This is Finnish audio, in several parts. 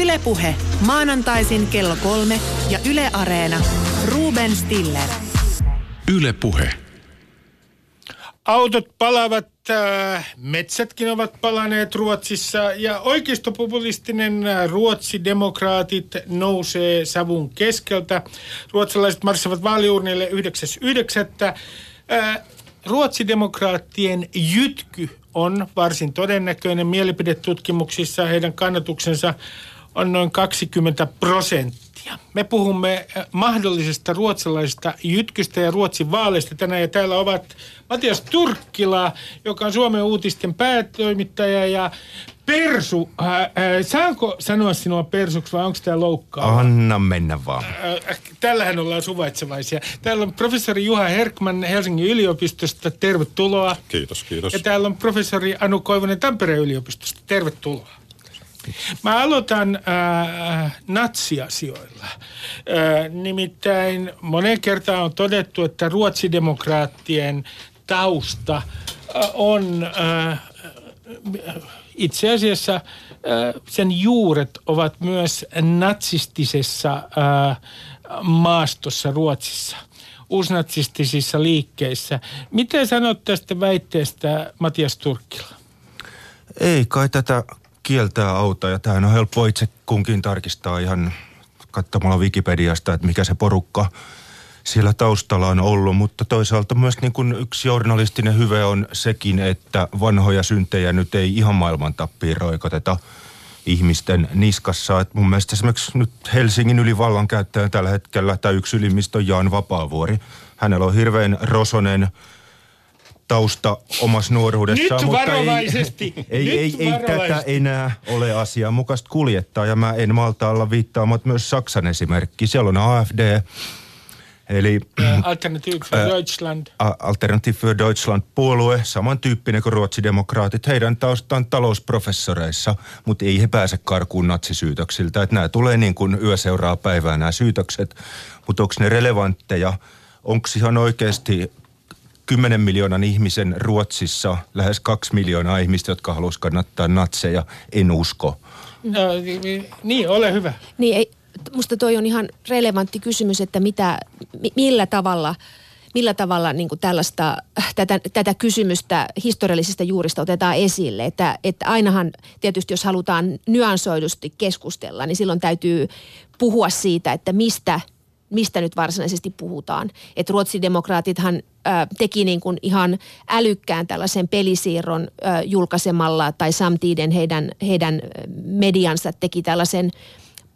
Ylepuhe maanantaisin kello kolme ja Yle Areena. Ruben Stiller. Ylepuhe. Autot palavat, äh, metsätkin ovat palaneet Ruotsissa ja oikeistopopulistinen äh, Ruotsi-demokraatit nousee savun keskeltä. Ruotsalaiset marssivat vaaliurnille 9.9. Äh, Ruotsidemokraattien jytky on varsin todennäköinen. Mielipidetutkimuksissa heidän kannatuksensa on noin 20 prosenttia. Me puhumme äh, mahdollisesta ruotsalaisesta jytkystä ja Ruotsin vaaleista tänään. Ja täällä ovat Matias Turkkila, joka on Suomen uutisten päätoimittaja ja Persu, äh, äh, saanko sanoa sinua persuksi vai onko tämä loukkaa? Anna mennä vaan. Äh, tällähän ollaan suvaitsevaisia. Täällä on professori Juha Herkman Helsingin yliopistosta. Tervetuloa. Kiitos, kiitos. Ja täällä on professori Anu Koivunen Tampereen yliopistosta. Tervetuloa. Mä aloitan äh, natsiasioilla. Äh, nimittäin monen kertaan on todettu, että ruotsidemokraattien tausta äh, on äh, itse asiassa äh, sen juuret ovat myös natsistisessa äh, maastossa Ruotsissa uusnatsistisissa liikkeissä. Miten sanot tästä väitteestä Matias Turkkila? Ei kai tätä kieltää auta ja tämähän on helppo itse kunkin tarkistaa ihan katsomalla Wikipediasta, että mikä se porukka siellä taustalla on ollut, mutta toisaalta myös niin kuin yksi journalistinen hyve on sekin, että vanhoja syntejä nyt ei ihan maailman tappiin roikoteta ihmisten niskassa. Et mun mielestä esimerkiksi nyt Helsingin ylivallankäyttäjä tällä hetkellä, tai yksi ylimmistä on Jaan Vapaavuori. Hänellä on hirveän rosonen tausta omassa nuoruudessaan. Nyt mutta varovaisesti. Ei, Nyt ei, ei, ei tätä varovaisesti. enää ole asianmukaista kuljettaa ja mä en malta olla viittaamat myös Saksan esimerkki. Siellä on AFD, eli Alternativ för Deutschland. A- Alternative für Deutschland-puolue, samantyyppinen kuin ruotsidemokraatit. Heidän taustaan talousprofessoreissa, mutta ei he pääse karkuun natsisyytöksiltä. Että nämä tulee niin kuin yö seuraa päivää nämä syytökset, mutta onko ne relevantteja? Onko ihan oikeasti 10 miljoonan ihmisen Ruotsissa lähes kaksi miljoonaa ihmistä, jotka haluaisivat kannattaa natseja? En usko. No, niin, ole hyvä. Niin ei, musta toi on ihan relevantti kysymys, että mitä, mi- millä tavalla, millä tavalla niin kuin tällaista, tätä, tätä kysymystä historiallisista juurista otetaan esille. Että, että ainahan tietysti, jos halutaan nyansoidusti keskustella, niin silloin täytyy puhua siitä, että mistä mistä nyt varsinaisesti puhutaan. Että ruotsidemokraatithan ö, teki niin kuin ihan älykkään tällaisen pelisiirron ö, julkaisemalla tai samtiiden heidän, heidän mediansa teki tällaisen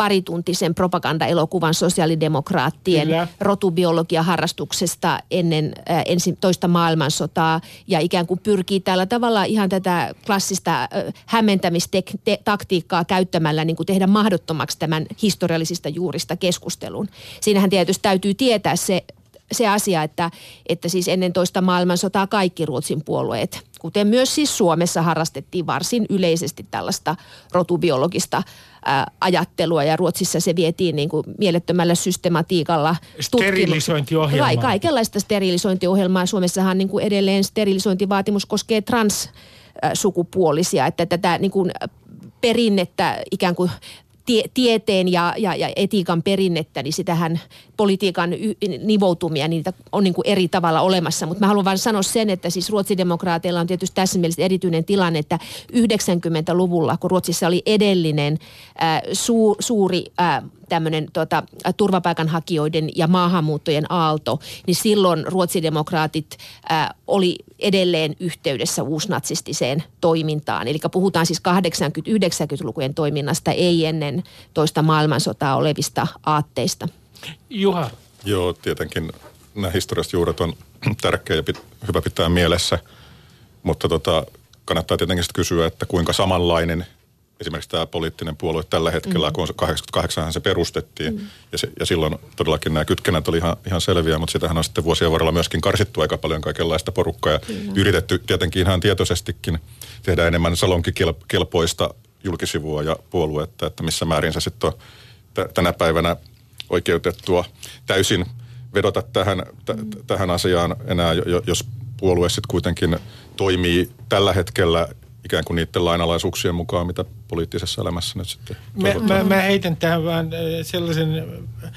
parituntisen propagandaelokuvan sosiaalidemokraattien Kyllä. rotubiologiaharrastuksesta ennen äh, ensin toista maailmansotaa ja ikään kuin pyrkii tällä tavalla ihan tätä klassista äh, hämmentämistaktiikkaa käyttämällä niin kuin tehdä mahdottomaksi tämän historiallisista juurista keskustelun. Siinähän tietysti täytyy tietää se, se asia, että, että siis ennen toista maailmansotaa kaikki Ruotsin puolueet, kuten myös siis Suomessa harrastettiin varsin yleisesti tällaista rotubiologista ajattelua ja Ruotsissa se vietiin niin kuin mielettömällä systematiikalla. Sterilisointiohjelmaa. Ka- kaikenlaista sterilisointiohjelmaa. Suomessahan niin kuin edelleen sterilisointivaatimus koskee transsukupuolisia, että tätä niin kuin perinnettä ikään kuin tie, tieteen ja, ja, ja etiikan perinnettä, niin sitähän politiikan y, nivoutumia, niitä on niin kuin eri tavalla olemassa. Mutta mä haluan vain sanoa sen, että siis ruotsidemokraateilla on tietysti tässä mielessä erityinen tilanne, että 90-luvulla, kun Ruotsissa oli edellinen ää, su, suuri ää, tämmöinen tota, turvapaikanhakijoiden ja maahanmuuttojen aalto, niin silloin ruotsidemokraatit ää, oli edelleen yhteydessä uusnatsistiseen toimintaan. Eli puhutaan siis 80-90-lukujen toiminnasta, ei ennen toista maailmansotaa olevista aatteista. Juha, Joo, tietenkin nämä historialliset juuret on tärkeä ja pit, hyvä pitää mielessä, mutta tota, kannattaa tietenkin sitten kysyä, että kuinka samanlainen esimerkiksi tämä poliittinen puolue tällä hetkellä, mm. kun 88 se perustettiin, mm. ja, se, ja silloin todellakin nämä kytkennät oli ihan, ihan selviä, mutta sitähän on sitten vuosien varrella myöskin karsittu aika paljon kaikenlaista porukkaa, ja mm. yritetty tietenkin ihan tietoisestikin tehdä enemmän salonkikelpoista julkisivua ja puoluetta, että missä määrin se sitten on t- tänä päivänä oikeutettua täysin vedota tähän, t- tähän asiaan enää, jo- jos puolue sitten kuitenkin toimii tällä hetkellä ikään kuin niiden lainalaisuuksien mukaan, mitä poliittisessa elämässä nyt sitten Mä, mä, mä heitän tähän vaan äh, sellaisen äh,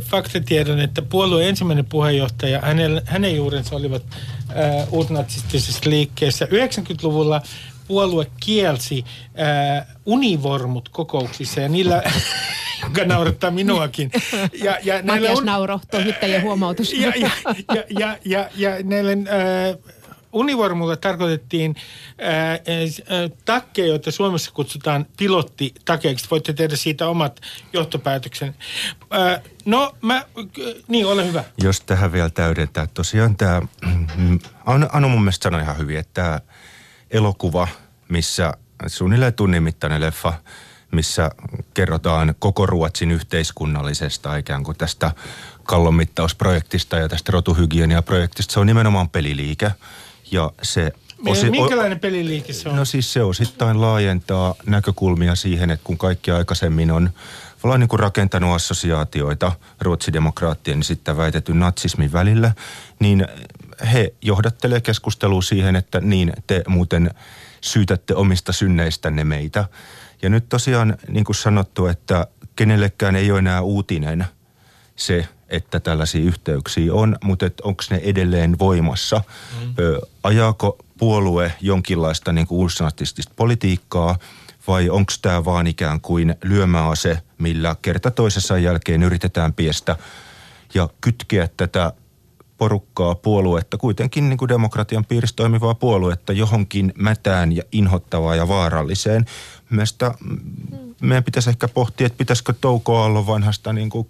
faktatiedon, että puolueen ensimmäinen puheenjohtaja, hänen, hänen juurensa olivat äh, uusnatsistisessa liikkeessä. 90-luvulla puolue kielsi äh, univormut kokouksissa ja niillä, joka naurattaa minuakin. Ja, ja Matias un... nauro, toimittajien huomautus. Ja, ja, ja, ja, ja, ja näille äh, univormulla tarkoitettiin takkeja, joita Suomessa kutsutaan pilottitakeiksi. Voitte tehdä siitä omat johtopäätöksen. Ää, no, mä, niin, ole hyvä. Jos tähän vielä täydentää, tosiaan tämä, Anu mun mielestä sanoi ihan hyvin, että tämä elokuva, missä suunnilleen tunnin mittainen leffa, missä kerrotaan koko Ruotsin yhteiskunnallisesta ikään kuin tästä kallonmittausprojektista ja tästä rotuhygieniaprojektista. Se on nimenomaan peliliike. Ja se Osi, Minkälainen peliliike se on? No siis se osittain laajentaa näkökulmia siihen, että kun kaikki aikaisemmin on ollaan niin kuin rakentanut assosiaatioita ruotsidemokraattien niin sitten väitetyn natsismin välillä, niin he johdattelee keskustelua siihen, että niin te muuten syytätte omista synneistänne meitä. Ja nyt tosiaan niin kuin sanottu, että kenellekään ei ole enää uutinen se, että tällaisia yhteyksiä on, mutta onko ne edelleen voimassa? Mm. Ö, ajaako puolue jonkinlaista niin kuin politiikkaa vai onko tämä vaan ikään kuin lyömäase, millä kerta toisessa jälkeen yritetään piestä ja kytkeä tätä porukkaa, puoluetta, kuitenkin niin kuin demokratian piirissä toimivaa puoluetta johonkin mätään ja inhottavaa ja vaaralliseen. Mielestäni meidän pitäisi ehkä pohtia, että pitäisikö Touko Aallon vanhasta niin kuin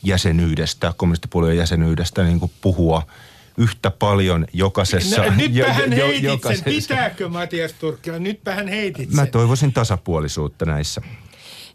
kommunismijäsenyydestä, kommunistipuolueen jäsenyydestä niin kuin puhua yhtä paljon jokaisessa... No, nytpä hän jo, heitit sen. Pitääkö Matias Turkkila? Nytpä hän heitit sen. Mä toivoisin tasapuolisuutta näissä.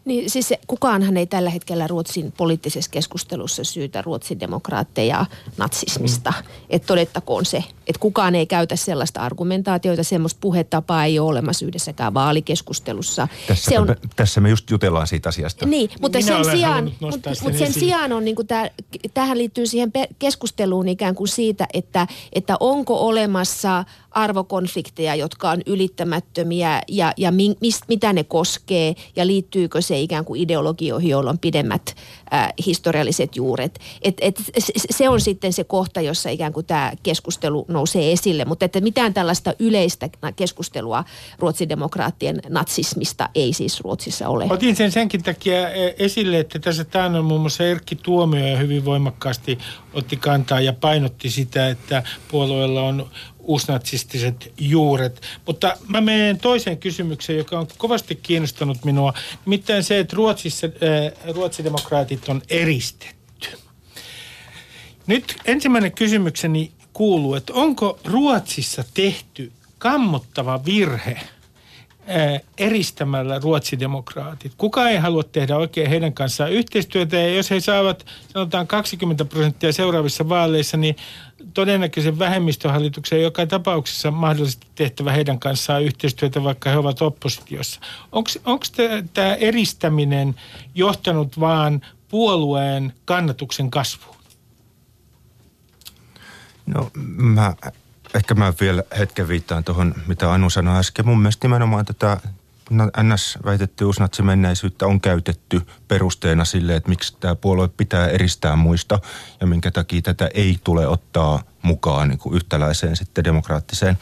Niin siis kukaanhan ei tällä hetkellä Ruotsin poliittisessa keskustelussa syytä Ruotsin demokraatteja natsismista. Mm. Että todettakoon se, että kukaan ei käytä sellaista argumentaatioita, semmoista puhetapaa ei ole olemassa yhdessäkään vaalikeskustelussa. Tässä, se on, me, tässä me just jutellaan siitä asiasta. Niin, mutta Minä sen sijaan, mutta, mutta sen sijaan on, niin tämä, tähän liittyy siihen keskusteluun ikään kuin siitä, että, että onko olemassa arvokonflikteja, jotka on ylittämättömiä ja, ja mi, mist, mitä ne koskee ja liittyykö se ikään kuin ideologioihin, joilla on pidemmät äh, historialliset juuret. Et, et, se on sitten se kohta, jossa ikään kuin tämä keskustelu nousee esille, mutta että mitään tällaista yleistä keskustelua Ruotsin demokraattien natsismista ei siis Ruotsissa ole. Otin sen senkin takia e, esille, että tässä taannoin muun muassa Erkki Tuomio hyvin voimakkaasti otti kantaa ja painotti sitä, että puolueella on uusnatsistiset juuret. Mutta mä menen toiseen kysymykseen, joka on kovasti kiinnostanut minua. Nimittäin se, että Ruotsissa äh, ruotsidemokraatit on eristetty. Nyt ensimmäinen kysymykseni kuuluu, että onko Ruotsissa tehty kammottava virhe – eristämällä ruotsidemokraatit. Kuka ei halua tehdä oikein heidän kanssaan yhteistyötä ja jos he saavat sanotaan 20 prosenttia seuraavissa vaaleissa, niin todennäköisen vähemmistöhallituksen joka tapauksessa mahdollisesti tehtävä heidän kanssaan yhteistyötä, vaikka he ovat oppositiossa. Onko tämä eristäminen johtanut vaan puolueen kannatuksen kasvuun? No mä ehkä mä vielä hetken viittaan tuohon, mitä Anu sanoi äsken. Mun mielestä nimenomaan tätä NS väitetty uusnatsimenneisyyttä on käytetty perusteena sille, että miksi tämä puolue pitää eristää muista ja minkä takia tätä ei tule ottaa mukaan niin kuin yhtäläiseen sitten demokraattiseen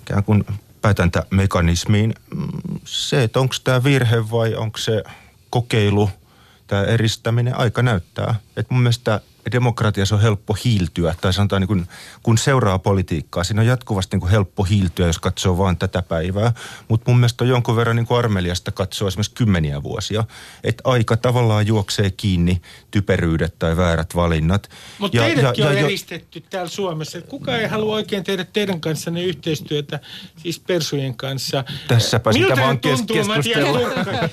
ikään kuin päätäntämekanismiin. Se, että onko tämä virhe vai onko se kokeilu, tämä eristäminen, aika näyttää. Että mun mielestä demokratiassa on helppo hiiltyä, tai sanotaan niin kuin, kun seuraa politiikkaa, siinä on jatkuvasti niin kuin helppo hiiltyä, jos katsoo vain tätä päivää. Mutta mun mielestä on jonkun verran niin kuin armeliasta katsoa esimerkiksi kymmeniä vuosia. Että aika tavallaan juoksee kiinni typeryydet tai väärät valinnat. Mutta teidätkin ja, on ja, eristetty täällä Suomessa. Kuka ei halua oikein tehdä teidän kanssanne yhteistyötä, siis persujen kanssa. Tässäpä Miltä sitä vaan tuntuu, Matias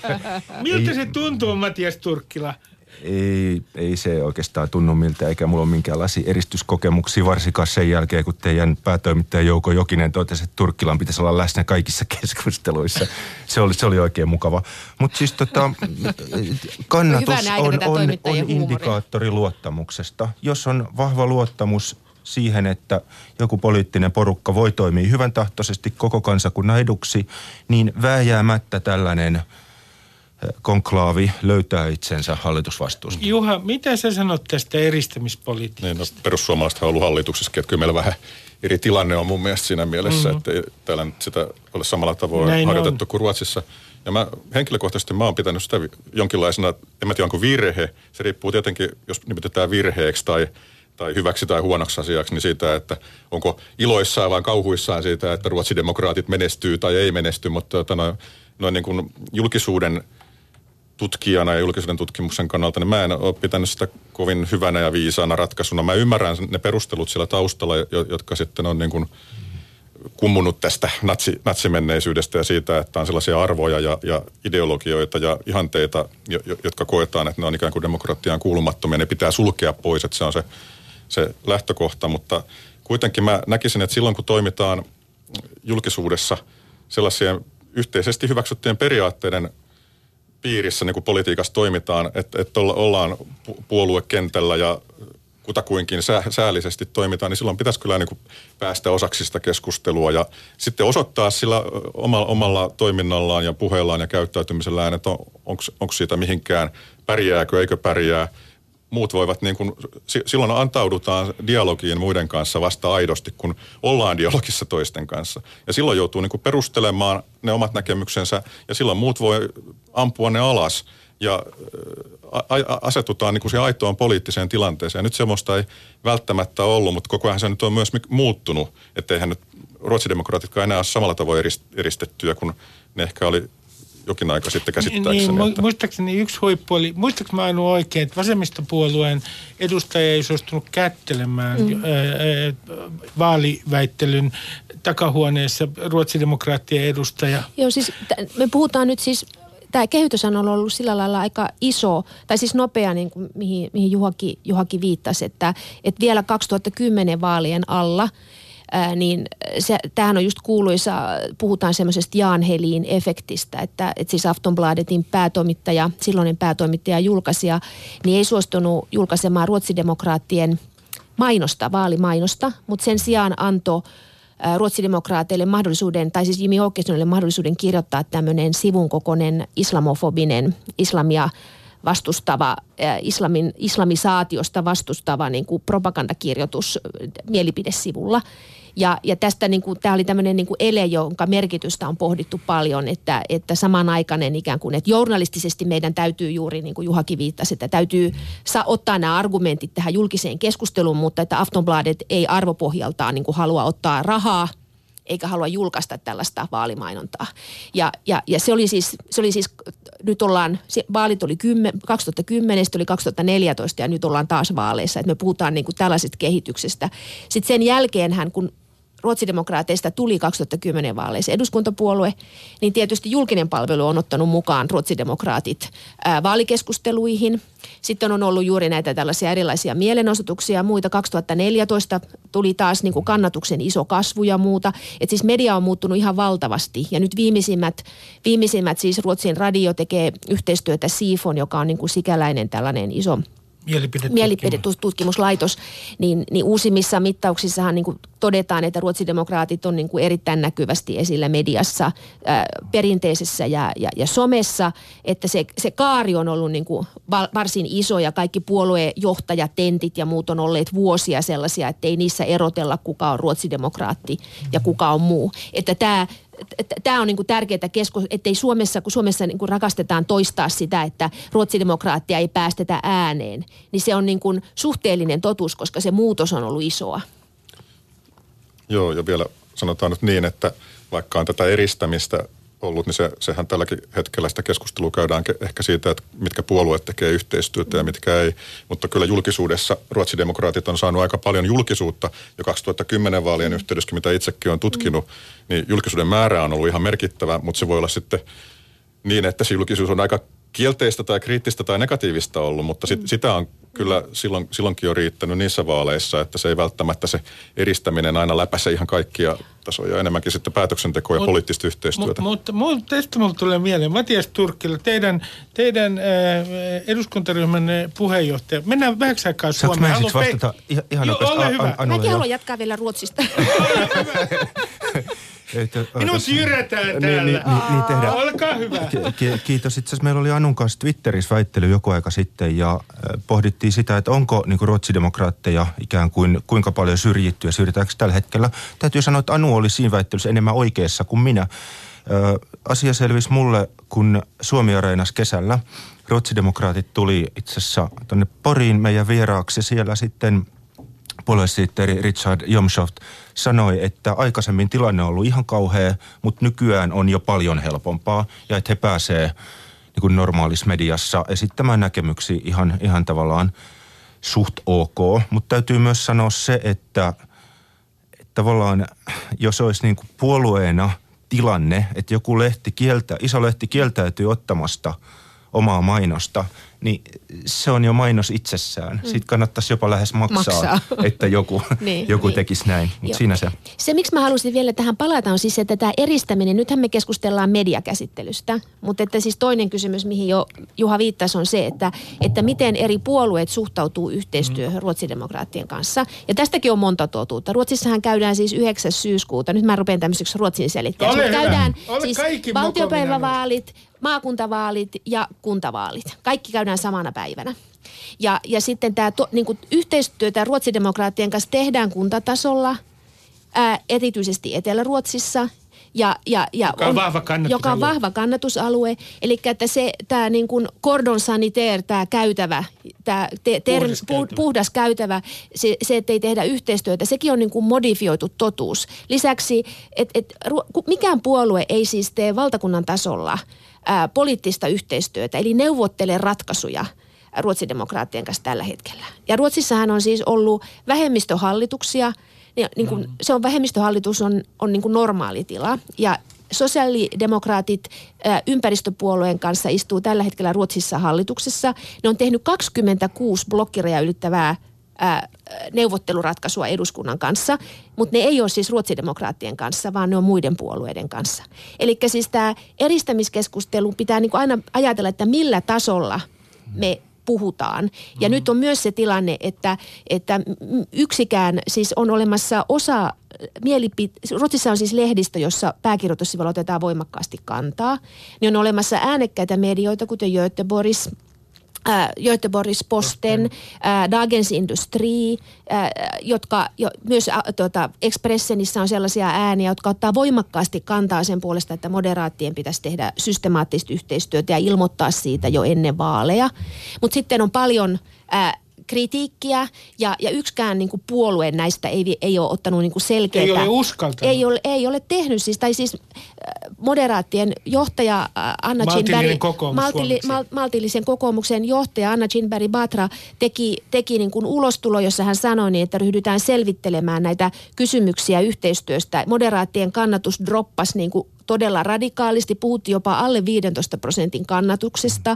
Miltä se tuntuu, Matias Turkkila? Ei, ei se oikeastaan tunnu miltä, eikä mulla ole minkäänlaisia eristyskokemuksia, varsinkaan sen jälkeen, kun teidän päätoimittaja Jouko Jokinen totesi, että Turkkilan pitäisi olla läsnä kaikissa keskusteluissa. Se oli, se oli oikein mukava. Mutta siis tota, kannatus on, on, on indikaattori luottamuksesta. Jos on vahva luottamus siihen, että joku poliittinen porukka voi toimia hyvän tahtoisesti koko kansakunnan eduksi, niin vääjäämättä tällainen konklaavi löytää itsensä hallitusvastuusta. Juha, mitä sä sanot tästä eristämispolitiikasta? Niin, no, perussuomalaiset on ollut hallituksessa, että kyllä meillä vähän eri tilanne on mun mielestä siinä mielessä, mm-hmm. että täällä nyt sitä ole samalla tavoin Näin harjoitettu on. kuin Ruotsissa. Ja mä henkilökohtaisesti mä oon pitänyt sitä jonkinlaisena, en mä tiedä onko virhe, se riippuu tietenkin, jos nimitetään virheeksi tai, tai hyväksi tai huonoksi asiaksi, niin siitä, että onko iloissaan vai kauhuissaan siitä, että ruotsidemokraatit menestyy tai ei menesty, mutta tota, noin, noin niin kuin julkisuuden tutkijana ja julkisuuden tutkimuksen kannalta, niin mä en ole pitänyt sitä kovin hyvänä ja viisaana ratkaisuna. Mä ymmärrän ne perustelut siellä taustalla, jotka sitten on niin kuin kummunut tästä natsi, natsimenneisyydestä ja siitä, että on sellaisia arvoja ja, ja ideologioita ja ihanteita, jo, jotka koetaan, että ne on ikään kuin demokratiaan kuulumattomia. Ne pitää sulkea pois, että se on se, se lähtökohta, mutta kuitenkin mä näkisin, että silloin kun toimitaan julkisuudessa sellaisia yhteisesti hyväksyttyjen periaatteiden piirissä, niin kuin politiikassa toimitaan, että, että ollaan puoluekentällä ja kutakuinkin sää, säällisesti toimitaan, niin silloin pitäisi kyllä niin kuin päästä osaksi sitä keskustelua ja sitten osoittaa sillä omalla, omalla toiminnallaan ja puheellaan ja käyttäytymisellään, että on, onko siitä mihinkään, pärjääkö, eikö pärjää. Muut voivat niin kuin, silloin antaudutaan dialogiin muiden kanssa vasta aidosti, kun ollaan dialogissa toisten kanssa. Ja silloin joutuu niin kuin perustelemaan ne omat näkemyksensä ja silloin muut voi ampua ne alas – ja asetutaan niin kuin siihen aitoon poliittiseen tilanteeseen. Nyt semmoista ei välttämättä ollut, mutta koko ajan se nyt on myös muuttunut, eihän nyt ruotsidemokraatitkaan enää ole samalla tavoin eristettyä kuin ne ehkä oli jokin aika sitten käsittääkseni. Niin, että... Muistaakseni yksi huippu oli, muistaaks mä ainoa oikein, että vasemmistopuolueen edustaja ei suostunut kättelemään mm. vaaliväittelyn takahuoneessa ruotsidemokraattien edustaja. Joo, siis me puhutaan nyt siis tämä kehitys on ollut sillä lailla aika iso, tai siis nopea, niin kuin mihin, mihin Juhaki, Juhaki viittasi, että, että vielä 2010 vaalien alla Ää, niin se, tämähän on just kuuluisa, puhutaan semmoisesta Jaan Heliin efektistä, että, että siis Aftonbladetin päätoimittaja, silloinen päätoimittaja julkaisija, niin ei suostunut julkaisemaan ruotsidemokraattien mainosta, vaalimainosta, mutta sen sijaan antoi ruotsidemokraateille mahdollisuuden, tai siis Jimmy Åkessonille mahdollisuuden kirjoittaa tämmöinen sivun kokoinen islamofobinen, islamia vastustava, islamin, islamisaatiosta vastustava niin kuin propagandakirjoitus mielipidesivulla. Ja, ja tästä niin kuin, tämä oli tämmöinen niin kuin ele, jonka merkitystä on pohdittu paljon, että, että samanaikainen ikään kuin, että journalistisesti meidän täytyy juuri, niin kuin Juhakin viittasi, että täytyy saa ottaa nämä argumentit tähän julkiseen keskusteluun, mutta että Aftonbladet ei arvopohjaltaan niin kuin halua ottaa rahaa eikä halua julkaista tällaista vaalimainontaa. Ja, ja, ja se, oli siis, se oli siis, nyt ollaan, se, vaalit oli 10, 2010, sitten oli 2014 ja nyt ollaan taas vaaleissa. Että me puhutaan niin kuin tällaisesta kehityksestä. Sitten sen jälkeen hän, kun ruotsidemokraateista tuli 2010 vaaleissa eduskuntapuolue, niin tietysti julkinen palvelu on ottanut mukaan ruotsidemokraatit vaalikeskusteluihin. Sitten on ollut juuri näitä tällaisia erilaisia mielenosoituksia ja muita. 2014 tuli taas niin kuin kannatuksen iso kasvu ja muuta. Et siis media on muuttunut ihan valtavasti ja nyt viimeisimmät, viimeisimmät siis Ruotsin radio tekee yhteistyötä Sifon, joka on niin kuin sikäläinen tällainen iso – mielipidetutkimuslaitos, niin, niin uusimmissa mittauksissahan niin kuin todetaan, että ruotsidemokraatit on niin kuin erittäin näkyvästi esillä mediassa, ää, perinteisessä ja, ja, ja somessa, että se, se kaari on ollut niin kuin varsin iso ja kaikki puoluejohtajat, tentit ja muut on olleet vuosia sellaisia, että ei niissä erotella kuka on ruotsidemokraatti ja kuka on muu. Että tämä tämä on niin kuin tärkeää keskustelua, ettei Suomessa, kun Suomessa niin kuin rakastetaan toistaa sitä, että ruotsidemokraattia ei päästetä ääneen, niin se on niin kuin suhteellinen totuus, koska se muutos on ollut isoa. Joo, ja vielä sanotaan nyt niin, että vaikka on tätä eristämistä ollut, niin se, sehän tälläkin hetkellä sitä keskustelua käydään ehkä siitä, että mitkä puolueet tekee yhteistyötä ja mitkä ei. Mutta kyllä julkisuudessa ruotsidemokraatit on saanut aika paljon julkisuutta. Jo 2010 vaalien yhteydessä, mitä itsekin on tutkinut, niin julkisuuden määrä on ollut ihan merkittävä, mutta se voi olla sitten niin, että se julkisuus on aika kielteistä tai kriittistä tai negatiivista ollut, mutta sit, sitä on kyllä silloin, silloinkin jo riittänyt niissä vaaleissa, että se ei välttämättä se eristäminen aina läpäise ihan kaikkia tasoa ja enemmänkin sitten päätöksentekoa ja Mut- poliittista yhteistyötä. Mutta mut, tästä mulle tulee mieleen, Matias Turkkila, teidän, teidän äh, eduskuntaryhmän äh, puheenjohtaja. Mennään vähäksi aikaa Saanko Suomeen. mä ensiksi Haluan vastata ihan, Joo, ole A- hyvä. Mäkin haluan jatkaa vielä Ruotsista. Ei, te- Minut tässä- jyrätään Niin, täällä. niin, niin, niin tehdään. Olkaa hyvä. Ki- ki- Kiitos. Itse asiassa meillä oli Anun kanssa Twitterissä väittely joku aika sitten ja äh, pohdittiin sitä, että onko niin kuin ruotsidemokraatteja ikään kuin kuinka paljon syrjitty ja syrjitäänkö tällä hetkellä. Täytyy sanoa, että Anu oli siinä väittelyssä enemmän oikeassa kuin minä. Ö, asia selvisi mulle, kun Suomi Areenas kesällä. Ruotsidemokraatit tuli itse asiassa tuonne Poriin meidän vieraaksi siellä sitten puoluesihteeri Richard Jomshoft sanoi, että aikaisemmin tilanne on ollut ihan kauhea, mutta nykyään on jo paljon helpompaa ja että he pääsee niin kuin normaalissa mediassa esittämään näkemyksiä ihan, ihan tavallaan suht ok. Mutta täytyy myös sanoa se, että, että tavallaan jos olisi niin kuin puolueena tilanne, että joku lehti kieltä, iso lehti kieltäytyy ottamasta omaa mainosta, niin se on jo mainos itsessään. Mm. Siitä kannattaisi jopa lähes maksaa, Maksaa. että joku, Niin, joku niin. tekisi näin. Joo. siinä se. Se, miksi mä halusin vielä tähän palata, on siis, että tämä eristäminen, nythän me keskustellaan mediakäsittelystä, mutta että siis toinen kysymys, mihin jo Juha viittasi, on se, että, että miten eri puolueet suhtautuu yhteistyöhön ruotsidemokraattien kanssa. Ja tästäkin on monta totuutta. Ruotsissahan käydään siis 9. syyskuuta, nyt mä rupean tämmöiseksi ruotsin selittäjäksi, Ole mutta hyvä. käydään Ole siis valtiopäivävaalit, maakuntavaalit ja kuntavaalit. Kaikki käydään samana päivänä. Ja, ja sitten tämä to, niin kuin yhteistyötä ruotsidemokraattien kanssa tehdään kuntatasolla, ää, erityisesti Etelä-Ruotsissa. Ja, ja, ja Joka on vahva kannatusalue. Joka on vahva kannatusalue. Eli että se tämä niin kuin cordon sanitaire, tämä käytävä, tämä te, ter, Puhdas puhdas, käytävä. puhdas käytävä, se, se että ei tehdä yhteistyötä, sekin on niin kuin modifioitu totuus. Lisäksi, että et, mikään puolue ei siis tee valtakunnan tasolla poliittista yhteistyötä, eli neuvottele ratkaisuja ruotsidemokraattien kanssa tällä hetkellä. Ja Ruotsissahan on siis ollut vähemmistöhallituksia, niin, niin kuin, se on vähemmistöhallitus on, on niin kuin normaali tila. Ja sosiaalidemokraatit ää, ympäristöpuolueen kanssa istuu tällä hetkellä Ruotsissa hallituksessa. Ne on tehnyt 26 blokkireja ylittävää ää, neuvotteluratkaisua eduskunnan kanssa, mutta ne ei ole siis ruotsidemokraattien kanssa, vaan ne on muiden puolueiden kanssa. Eli siis tämä eristämiskeskustelu pitää niinku aina ajatella, että millä tasolla me puhutaan. Ja nyt on myös se tilanne, että, että yksikään, siis on olemassa osa mielipit... Ruotsissa on siis lehdistö, jossa pääkirjoitussivuilla otetaan voimakkaasti kantaa. Niin on olemassa äänekkäitä medioita, kuten Göteborgs, äh, Göteborgs Posten, äh, Dagens Industri, äh, jotka jo, myös äh, tuota, Expressenissa on sellaisia ääniä, jotka ottaa voimakkaasti kantaa sen puolesta, että moderaattien pitäisi tehdä systemaattista yhteistyötä ja ilmoittaa siitä jo ennen vaaleja. Mutta sitten on paljon... Äh, kritiikkiä ja, ja yksikään niin kuin puolue näistä ei, ei ole ottanut niin selkeää. Ei ole uskaltanut. Ei ole, ei ole tehnyt siis, tai siis moderaattien johtaja äh, Anna Maltillinen kokoomus suomeksi. mal, maltillisen kokoomuksen johtaja Anna Chinberg Batra teki, teki niin kuin ulostulo, jossa hän sanoi, niin, että ryhdytään selvittelemään näitä kysymyksiä yhteistyöstä. Moderaattien kannatus droppasi niin kuin todella radikaalisti. Puhuttiin jopa alle 15 prosentin kannatuksesta.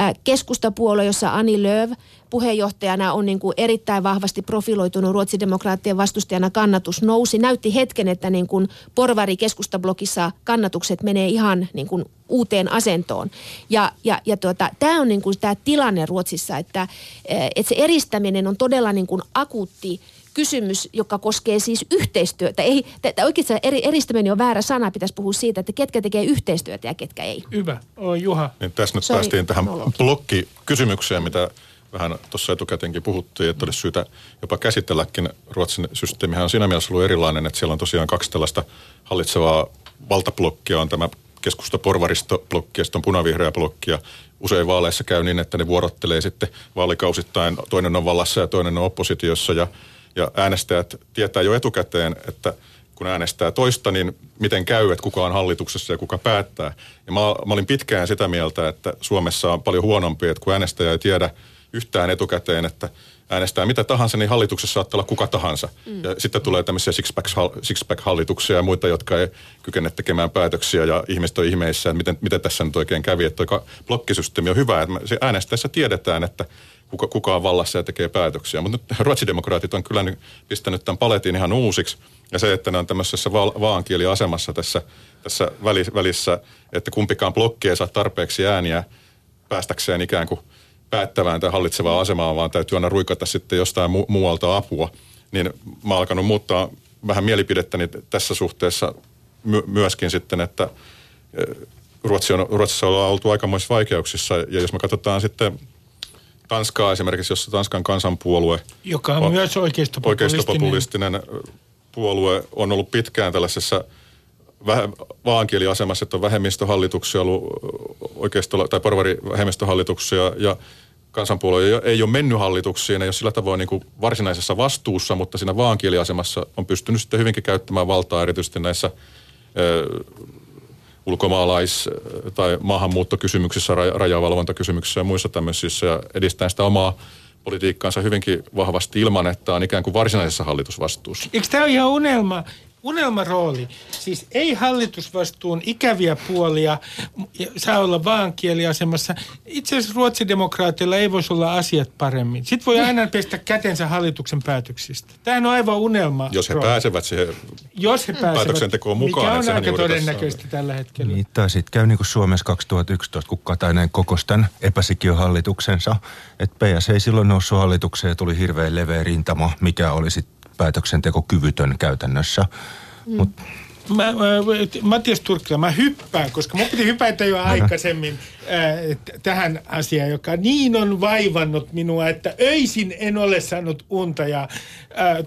Äh, Keskustapuolue, jossa Ani Lööv puheenjohtajana on niin kuin erittäin vahvasti profiloitunut ruotsidemokraattien vastustajana kannatus nousi. Näytti hetken, että niin kuin porvari keskustablokissa kannatukset menee ihan niin kuin uuteen asentoon. Ja, ja, ja tuota, tämä on niin kuin tämä tilanne Ruotsissa, että, eh, että se eristäminen on todella niin kuin akuutti kysymys, joka koskee siis yhteistyötä. Ei, t- t- oikeastaan eri, eristäminen on väärä sana, pitäisi puhua siitä, että ketkä tekee yhteistyötä ja ketkä ei. Hyvä. Oi Juha. Niin tässä nyt oli päästiin tähän blokkikysymykseen, mitä vähän tuossa etukäteenkin puhuttiin, että olisi syytä jopa käsitelläkin. Ruotsin systeemihän on siinä mielessä ollut erilainen, että siellä on tosiaan kaksi tällaista hallitsevaa valtablokkia, on tämä keskusta porvaristoblokki ja sitten on punavihreä blokki ja usein vaaleissa käy niin, että ne vuorottelee sitten vaalikausittain, toinen on vallassa ja toinen on oppositiossa ja, ja äänestäjät tietää jo etukäteen, että kun äänestää toista, niin miten käy, että kuka on hallituksessa ja kuka päättää. Ja mä, mä olin pitkään sitä mieltä, että Suomessa on paljon huonompi, että kun äänestäjä ei tiedä yhtään etukäteen, että äänestää mitä tahansa, niin hallituksessa saattaa olla kuka tahansa. Mm. Ja sitten tulee tämmöisiä six-pack-hallituksia ja muita, jotka ei kykene tekemään päätöksiä ja ihmiset on ihmeissä, että miten, miten tässä nyt oikein kävi. Että blokkisysteemi on hyvä, että se äänestäessä tiedetään, että kuka, kuka on vallassa ja tekee päätöksiä. Mutta nyt ruotsidemokraatit on kyllä nyt pistänyt tämän paletin ihan uusiksi. Ja se, että ne on tämmöisessä va- vaankieliasemassa tässä, tässä välissä, että kumpikaan blokki ei saa tarpeeksi ääniä päästäkseen ikään kuin päättävään tai hallitsevaan asemaan, vaan täytyy aina ruikata sitten jostain mu- muualta apua. Niin mä oon alkanut muuttaa vähän mielipidettäni tässä suhteessa my- myöskin sitten, että Ruotsi on, Ruotsissa ollaan oltu aikamoisissa vaikeuksissa. Ja jos me katsotaan sitten Tanskaa esimerkiksi, jossa Tanskan kansanpuolue... Joka on, on myös oikeistopopulistinen. oikeistopopulistinen puolue on ollut pitkään tällaisessa vaankieliasemassa, että on vähemmistöhallituksia ollut oikeisto- tai porvari-vähemmistöhallituksia ja kansanpuolue ei ole mennyt hallituksiin, ei ole sillä tavoin niin kuin varsinaisessa vastuussa, mutta siinä vaankieliasemassa on pystynyt sitten hyvinkin käyttämään valtaa erityisesti näissä ulkomaalais- tai maahanmuuttokysymyksissä, rajavalvontakysymyksissä ja muissa tämmöisissä ja edistää sitä omaa politiikkaansa hyvinkin vahvasti ilman, että on ikään kuin varsinaisessa hallitusvastuussa. Eikö tämä ole ihan unelma? Unelmarooli. Siis ei hallitusvastuun ikäviä puolia saa olla vaan kieliasemassa. Itse asiassa ruotsidemokraatilla ei voisi olla asiat paremmin. Sitten voi aina pestä kätensä hallituksen päätöksistä. Tämähän on aivan unelma. Jos he rooli. pääsevät siihen Jos he pääsevät, päätöksentekoon mukaan. Mikä on aika todennäköistä tällä hetkellä. Niin, tai sitten käy niin kuin Suomessa 2011, kun Katainen kokosi tämän epäsikiöhallituksensa. Että PS ei silloin noussut hallitukseen ja tuli hirveän leveä rintama, mikä oli sitten päätöksentekokyvytön käytännössä. Mm. Mut, Mä, mä, Matias Turkkila, mä hyppään, koska mun piti hypätä jo aikaisemmin äh, tähän asiaan, joka niin on vaivannut minua, että öisin en ole saanut unta ja äh,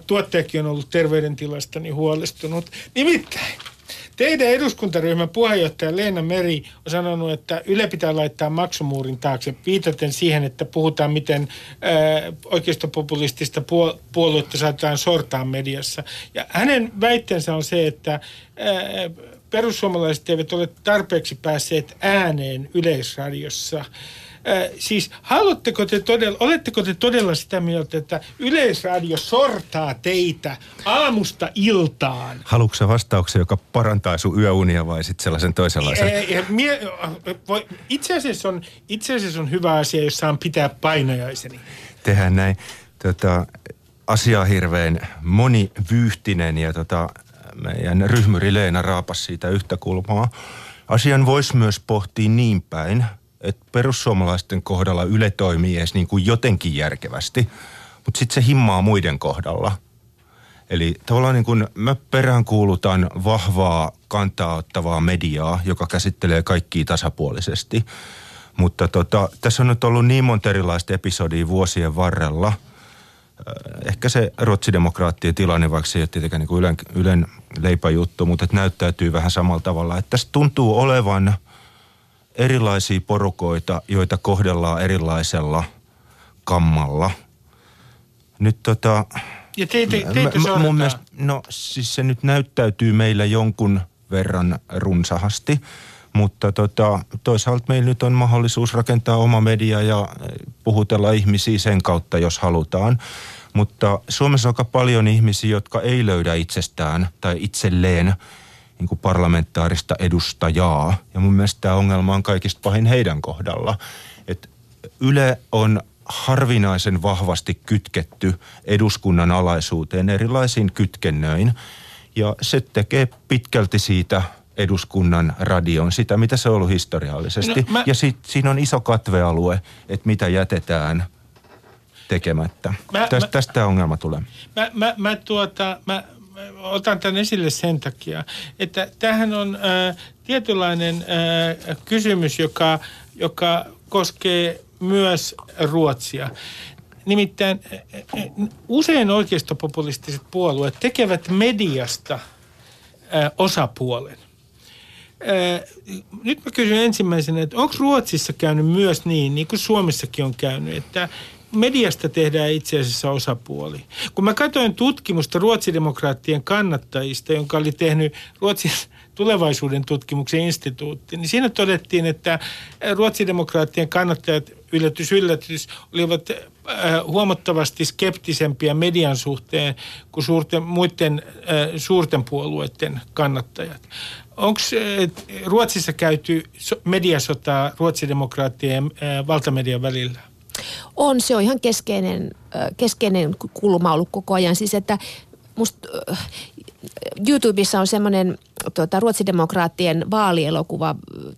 tuottajakin on ollut terveydentilastani huolestunut. Nimittäin Teidän eduskuntaryhmän puheenjohtaja Leena Meri on sanonut, että Yle pitää laittaa maksumuurin taakse, viitaten siihen, että puhutaan, miten ää, oikeistopopulistista puoluetta saatetaan sortaa mediassa. Ja hänen väitteensä on se, että ää, perussuomalaiset eivät ole tarpeeksi päässeet ääneen yleisradiossa – siis haluatteko te todella, oletteko te todella sitä mieltä, että Yleisradio sortaa teitä aamusta iltaan? Haluatko vastauksen, joka parantaa sun yöunia vai sitten sellaisen toisenlaisen? Mie, voi, itse, asiassa on, itse asiassa on hyvä asia, jos saan pitää painajaiseni. Tehdään näin. Tota, asia on hirveän monivyyhtinen ja tota, meidän ryhmyri Leena raapas siitä yhtä kulmaa. Asian voisi myös pohtia niin päin – että perussuomalaisten kohdalla Yle toimii edes niin kuin jotenkin järkevästi, mutta sitten se himmaa muiden kohdalla. Eli tavallaan niin kuin mä peräänkuulutan vahvaa kantaa ottavaa mediaa, joka käsittelee kaikkia tasapuolisesti. Mutta tota, tässä on nyt ollut niin monta erilaista episodia vuosien varrella. Äh, ehkä se ruotsidemokraattien tilanne, vaikka se ei ole tietenkään niin kuin Ylen, Ylen leipäjuttu, mutta näyttäytyy vähän samalla tavalla. Että tässä tuntuu olevan – erilaisia porukoita, joita kohdellaan erilaisella kammalla. Nyt tota... Ja te, te, te, mä, mun mielestä, no siis se nyt näyttäytyy meillä jonkun verran runsahasti, mutta tota, toisaalta meillä nyt on mahdollisuus rakentaa oma media ja puhutella ihmisiä sen kautta, jos halutaan. Mutta Suomessa on aika paljon ihmisiä, jotka ei löydä itsestään tai itselleen niin kuin parlamentaarista edustajaa. Ja mun mielestä tämä ongelma on kaikista pahin heidän kohdalla. Et Yle on harvinaisen vahvasti kytketty eduskunnan alaisuuteen erilaisin kytkennöin. Ja se tekee pitkälti siitä eduskunnan radion, sitä mitä se on ollut historiallisesti. No, mä... Ja sit, siinä on iso katvealue, että mitä jätetään tekemättä. Mä, tästä, mä, tästä ongelma tulee. Mä, mä, mä, tuota, mä, otan tämän esille sen takia, että tämähän on äh, tietynlainen äh, kysymys, joka, joka koskee myös Ruotsia. Nimittäin usein oikeistopopulistiset puolueet tekevät mediasta äh, osapuolen. Nyt mä kysyn ensimmäisenä, että onko Ruotsissa käynyt myös niin, niin kuin Suomessakin on käynyt, että mediasta tehdään itse asiassa osapuoli. Kun mä katsoin tutkimusta ruotsidemokraattien kannattajista, jonka oli tehnyt Ruotsin tulevaisuuden tutkimuksen instituutti, niin siinä todettiin, että ruotsidemokraattien kannattajat, yllätys yllätys, olivat äh, huomattavasti skeptisempiä median suhteen kuin suurten, muiden äh, suurten puolueiden kannattajat. Onko äh, Ruotsissa käyty mediasotaa ruotsidemokraattien ja valtamedian välillä? On, se on ihan keskeinen, keskeinen kulma ollut koko ajan. Siis että musta YouTubessa on semmoinen tuota, ruotsidemokraattien vaalielokuva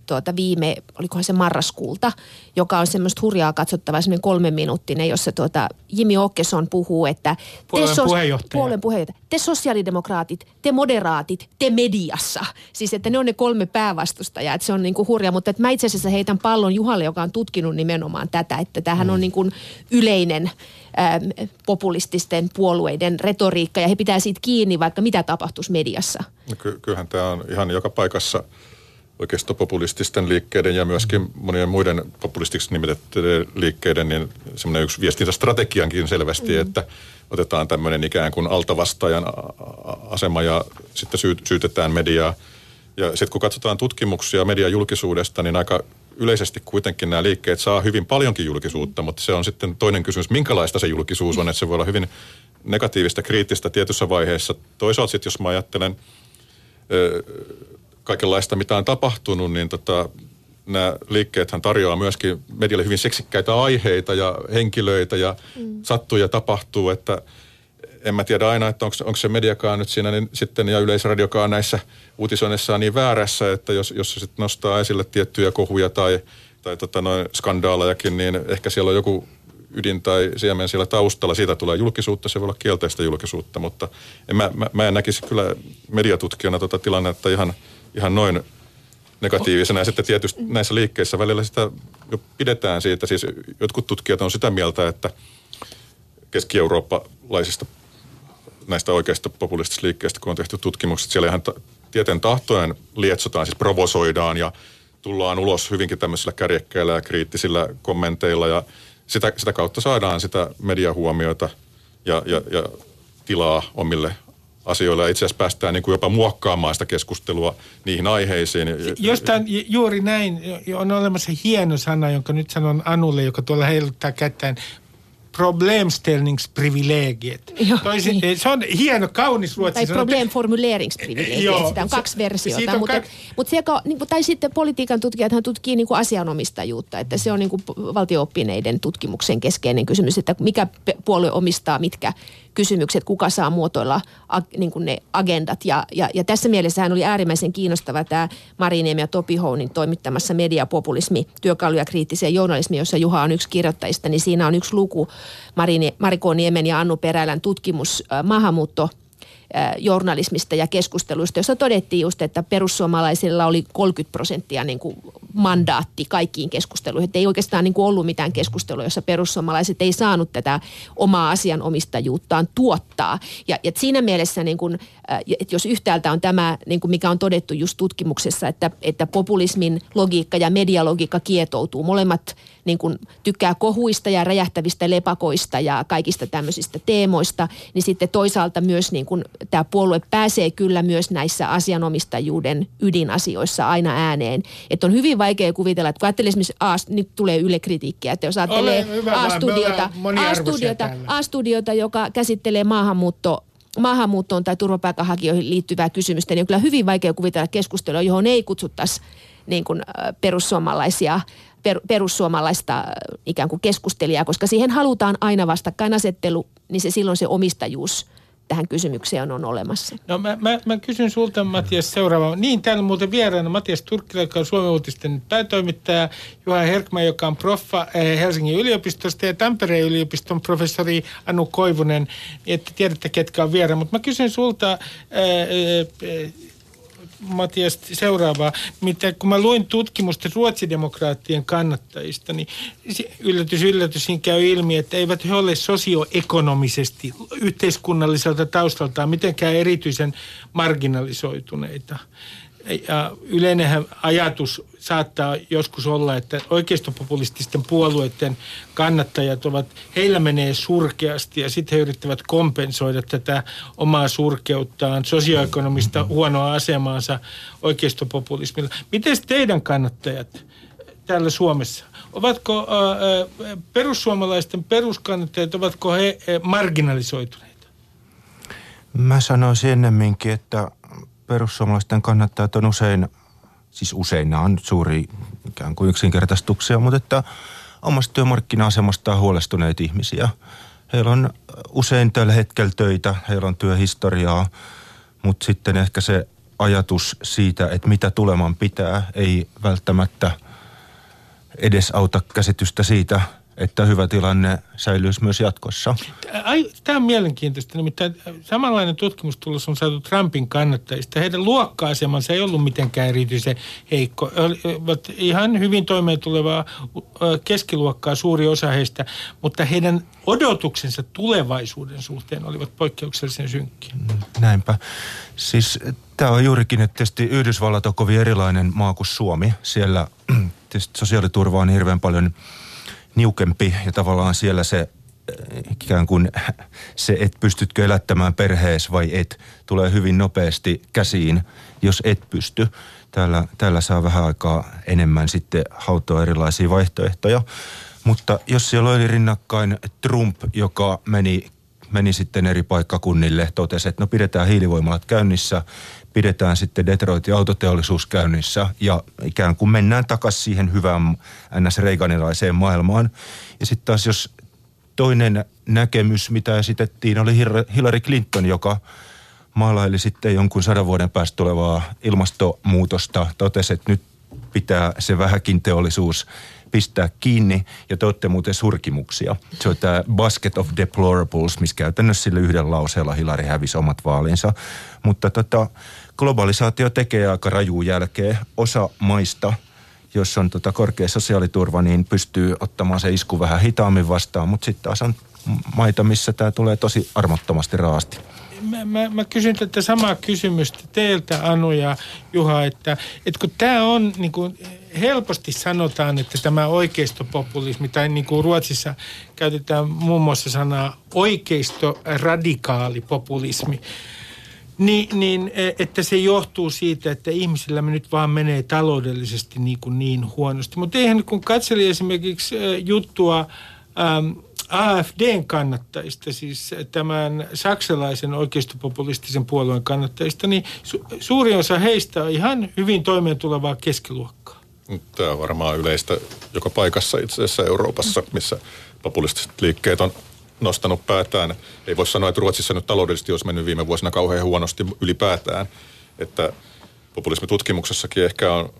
tuota, viime, olikohan se marraskuulta, joka on semmoista hurjaa katsottavaa, semmoinen kolme minuuttinen, jossa tuota, Jimi Åkesson puhuu, että puolen, te, puheenjohtaja. puolen puheenjohtaja, te sosiaalidemokraatit, te moderaatit, te mediassa. Siis että ne on ne kolme päävastustajaa, että se on niinku hurja, mutta että mä itse asiassa heitän pallon Juhalle, joka on tutkinut nimenomaan tätä, että tämähän mm. on niin kuin yleinen populististen puolueiden retoriikka ja he pitää siitä kiinni, vaikka mitä tapahtuisi mediassa. No ky- kyllähän tämä on ihan joka paikassa oikeistopopulististen liikkeiden ja myöskin monien muiden populistiksi nimitettyjen liikkeiden niin semmoinen yksi viestintästrategiankin selvästi, mm. että otetaan tämmöinen ikään kuin altavastaajan asema ja sitten syytetään mediaa. Ja sitten kun katsotaan tutkimuksia median julkisuudesta, niin aika yleisesti kuitenkin nämä liikkeet saa hyvin paljonkin julkisuutta, mutta se on sitten toinen kysymys, minkälaista se julkisuus on, että se voi olla hyvin negatiivista, kriittistä tietyssä vaiheessa. Toisaalta sitten, jos mä ajattelen ö, kaikenlaista, mitä on tapahtunut, niin tota, nämä liikkeethän tarjoaa myöskin medialle hyvin seksikkäitä aiheita ja henkilöitä ja mm. sattuu ja tapahtuu, että – en mä tiedä aina, että onko, se mediakaan nyt siinä niin sitten ja yleisradiokaan näissä uutisoinnissa niin väärässä, että jos, jos se sitten nostaa esille tiettyjä kohuja tai, tai tota noin skandaalejakin, niin ehkä siellä on joku ydin tai siemen siellä taustalla, siitä tulee julkisuutta, se voi olla kielteistä julkisuutta, mutta en mä, mä, mä en näkisi kyllä mediatutkijana tota tilannetta ihan, ihan noin negatiivisena. Ja sitten tietysti näissä liikkeissä välillä sitä jo pidetään siitä, siis jotkut tutkijat on sitä mieltä, että keski-eurooppalaisista näistä oikeista populistisista liikkeistä, kun on tehty tutkimukset, siellä ihan tieteen tahtojen lietsotaan, siis provosoidaan ja tullaan ulos hyvinkin tämmöisillä kärjekkäillä ja kriittisillä kommenteilla ja sitä, sitä kautta saadaan sitä mediahuomiota ja, ja, ja tilaa omille asioille ja itse asiassa päästään niin kuin jopa muokkaamaan sitä keskustelua niihin aiheisiin. Jostain juuri näin on olemassa hieno sana, jonka nyt sanon Anulle, joka tuolla heiluttaa kättään problemställningsprivilegiet. Toisin, niin. Se on hieno, kaunis ruotsi. Tai problemformuleringsprivilegiet, sitä on kaksi versiota. On mutta, kak... mutta sekä, niin tai sitten politiikan tutkijathan tutkii niin kuin asianomistajuutta, että se on niin kuin valtiooppineiden tutkimuksen keskeinen kysymys, että mikä puolue omistaa mitkä kysymykset, kuka saa muotoilla ag, niin kuin ne agendat. Ja, ja, ja tässä mielessä hän oli äärimmäisen kiinnostava tämä Mariniemi ja Topi Hounin toimittamassa mediapopulismi, työkaluja kriittiseen journalismiin, jossa Juha on yksi kirjoittajista, niin siinä on yksi luku Marini, Mariko Niemen ja Annu Perälän tutkimus maahanmuutto journalismista ja keskusteluista, jossa todettiin just, että perussuomalaisilla oli 30 prosenttia niin kuin mandaatti kaikkiin keskusteluihin. Että ei oikeastaan niin kuin ollut mitään keskustelua, jossa perussuomalaiset ei saanut tätä omaa asianomistajuuttaan tuottaa. Ja, ja siinä mielessä, niin kuin, että jos yhtäältä on tämä, niin kuin mikä on todettu just tutkimuksessa, että, että populismin logiikka ja medialogiikka kietoutuu. Molemmat niin kuin tykkää kohuista ja räjähtävistä lepakoista ja kaikista tämmöisistä teemoista, niin sitten toisaalta myös niin kuin tämä puolue pääsee kyllä myös näissä asianomistajuuden ydinasioissa aina ääneen. Että on hyvin vaikea kuvitella, että kun ajattelee esimerkiksi A, nyt tulee Yle kritiikkiä, että jos ajattelee A-studiota, A-studiota, A-studiota, joka käsittelee maahanmuutto maahanmuuttoon tai turvapaikanhakijoihin liittyvää kysymystä, niin on kyllä hyvin vaikea kuvitella keskustelua, johon ei kutsuttaisi niin kuin perussuomalaisia per, perussuomalaista ikään kuin keskustelijaa, koska siihen halutaan aina vastakkainasettelu, niin se silloin se omistajuus tähän kysymykseen on olemassa. No mä, mä, mä kysyn sulta Matias seuraava. Niin, täällä muuten vieraana Matias Turkkila, joka on Suomen uutisten päätoimittaja, Juha Herkman, joka on proffa eh, Helsingin yliopistosta ja Tampereen yliopiston professori Anu Koivunen, että tiedätte ketkä on vieraana. Mutta mä kysyn sulta ää, ää, Matias seuraavaa. Mitä, kun mä luin tutkimusta ruotsidemokraattien kannattajista, niin yllätys, yllätys, siinä käy ilmi, että eivät he ole sosioekonomisesti yhteiskunnalliselta taustaltaan mitenkään erityisen marginalisoituneita ja yleinen ajatus saattaa joskus olla, että oikeistopopulististen puolueiden kannattajat ovat, heillä menee surkeasti ja sitten he yrittävät kompensoida tätä omaa surkeuttaan, sosioekonomista huonoa asemaansa oikeistopopulismilla. Miten teidän kannattajat täällä Suomessa, ovatko äh, perussuomalaisten peruskannattajat, ovatko he marginalisoituneita? Mä sanoisin ennemminkin, että perussuomalaisten kannattajat on usein, siis usein nämä on suuri ikään kuin yksinkertaistuksia, mutta että omasta työmarkkina-asemastaan huolestuneita ihmisiä. Heillä on usein tällä hetkellä töitä, heillä on työhistoriaa, mutta sitten ehkä se ajatus siitä, että mitä tuleman pitää, ei välttämättä edes auta käsitystä siitä, että hyvä tilanne säilyisi myös jatkossa. Tämä on mielenkiintoista. Nimittäin samanlainen tutkimustulos on saatu Trumpin kannattajista. Heidän luokka-asemansa ei ollut mitenkään erityisen heikko. Olivat ihan hyvin toimeen tulevaa keskiluokkaa suuri osa heistä, mutta heidän odotuksensa tulevaisuuden suhteen olivat poikkeuksellisen synkkiä. Näinpä. Siis tämä on juurikin, että tietysti Yhdysvallat on kovin erilainen maa kuin Suomi. Siellä tietysti sosiaaliturva on hirveän paljon niukempi ja tavallaan siellä se eh, ikään kuin se, että pystytkö elättämään perhees vai et, tulee hyvin nopeasti käsiin, jos et pysty. Täällä, täällä saa vähän aikaa enemmän sitten hautoa erilaisia vaihtoehtoja. Mutta jos siellä oli rinnakkain Trump, joka meni, meni sitten eri paikkakunnille, totesi, että no pidetään hiilivoimalat käynnissä, pidetään sitten Detroitin autoteollisuus käynnissä ja ikään kuin mennään takaisin siihen hyvään ns. Reaganilaiseen maailmaan. Ja sitten taas jos toinen näkemys, mitä esitettiin, oli Hillary Clinton, joka maalaili sitten jonkun sadan vuoden päästä tulevaa ilmastonmuutosta, totesi, että nyt pitää se vähäkin teollisuus pistää kiinni ja te olette muuten surkimuksia. Se on tämä basket of deplorables, missä käytännössä sillä yhden lauseella Hilari hävisi omat vaalinsa. Mutta tota, globalisaatio tekee aika rajuu jälkeen. Osa maista, jos on tota korkea sosiaaliturva, niin pystyy ottamaan se isku vähän hitaammin vastaan, mutta sitten taas on maita, missä tämä tulee tosi armottomasti raasti mä, mä, mä kysyn tätä samaa kysymystä teiltä Anu ja Juha, että, että kun tämä on niin kuin, helposti sanotaan, että tämä oikeistopopulismi tai niin kuin Ruotsissa käytetään muun muassa sanaa oikeistoradikaalipopulismi, niin, niin, että se johtuu siitä, että ihmisillä me nyt vaan menee taloudellisesti niin, kuin niin huonosti. Mutta eihän kun katseli esimerkiksi e, juttua ähm, AFDn kannattajista, siis tämän saksalaisen oikeistopopulistisen puolueen kannattajista, niin su- suuri osa heistä on ihan hyvin toimeen tulevaa keskiluokkaa. Tämä on varmaan yleistä joka paikassa itse asiassa Euroopassa, missä populistiset liikkeet on nostanut päätään. Ei voi sanoa, että Ruotsissa nyt taloudellisesti olisi mennyt viime vuosina kauhean huonosti ylipäätään. Että populismitutkimuksessakin ehkä on,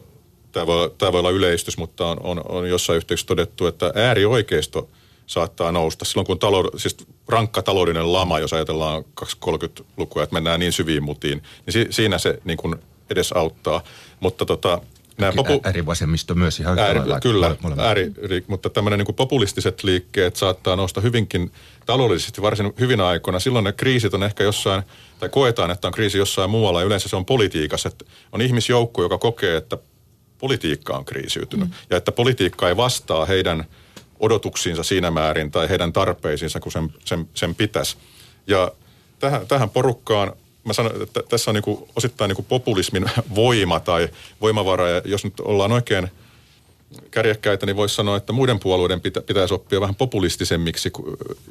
tämä voi, tämä voi olla yleistys, mutta on, on, on jossain yhteydessä todettu, että äärioikeisto – saattaa nousta. Silloin kun talou, siis rankka taloudellinen lama, jos ajatellaan 20-30-lukua, että mennään niin syviin mutiin, niin si, siinä se niin kuin edes auttaa. Mutta tota, nämä popu... Äärivasemmisto myös ihan ääri, Kyllä, ääri, mutta tämmöinen niin populistiset liikkeet saattaa nousta hyvinkin taloudellisesti varsin hyvin aikoina. Silloin ne kriisit on ehkä jossain, tai koetaan, että on kriisi jossain muualla. Yleensä se on politiikassa. Että on ihmisjoukko, joka kokee, että politiikka on kriisiytynyt. Mm. Ja että politiikka ei vastaa heidän – odotuksiinsa siinä määrin tai heidän tarpeisiinsa, kun sen, sen, sen pitäisi. Ja tähän, tähän porukkaan mä sanon, että tässä on niin osittain niin populismin voima tai voimavara. Ja jos nyt ollaan oikein kärjekkäitä, niin voisi sanoa, että muiden puolueiden pitä, pitäisi oppia vähän populistisemmiksi,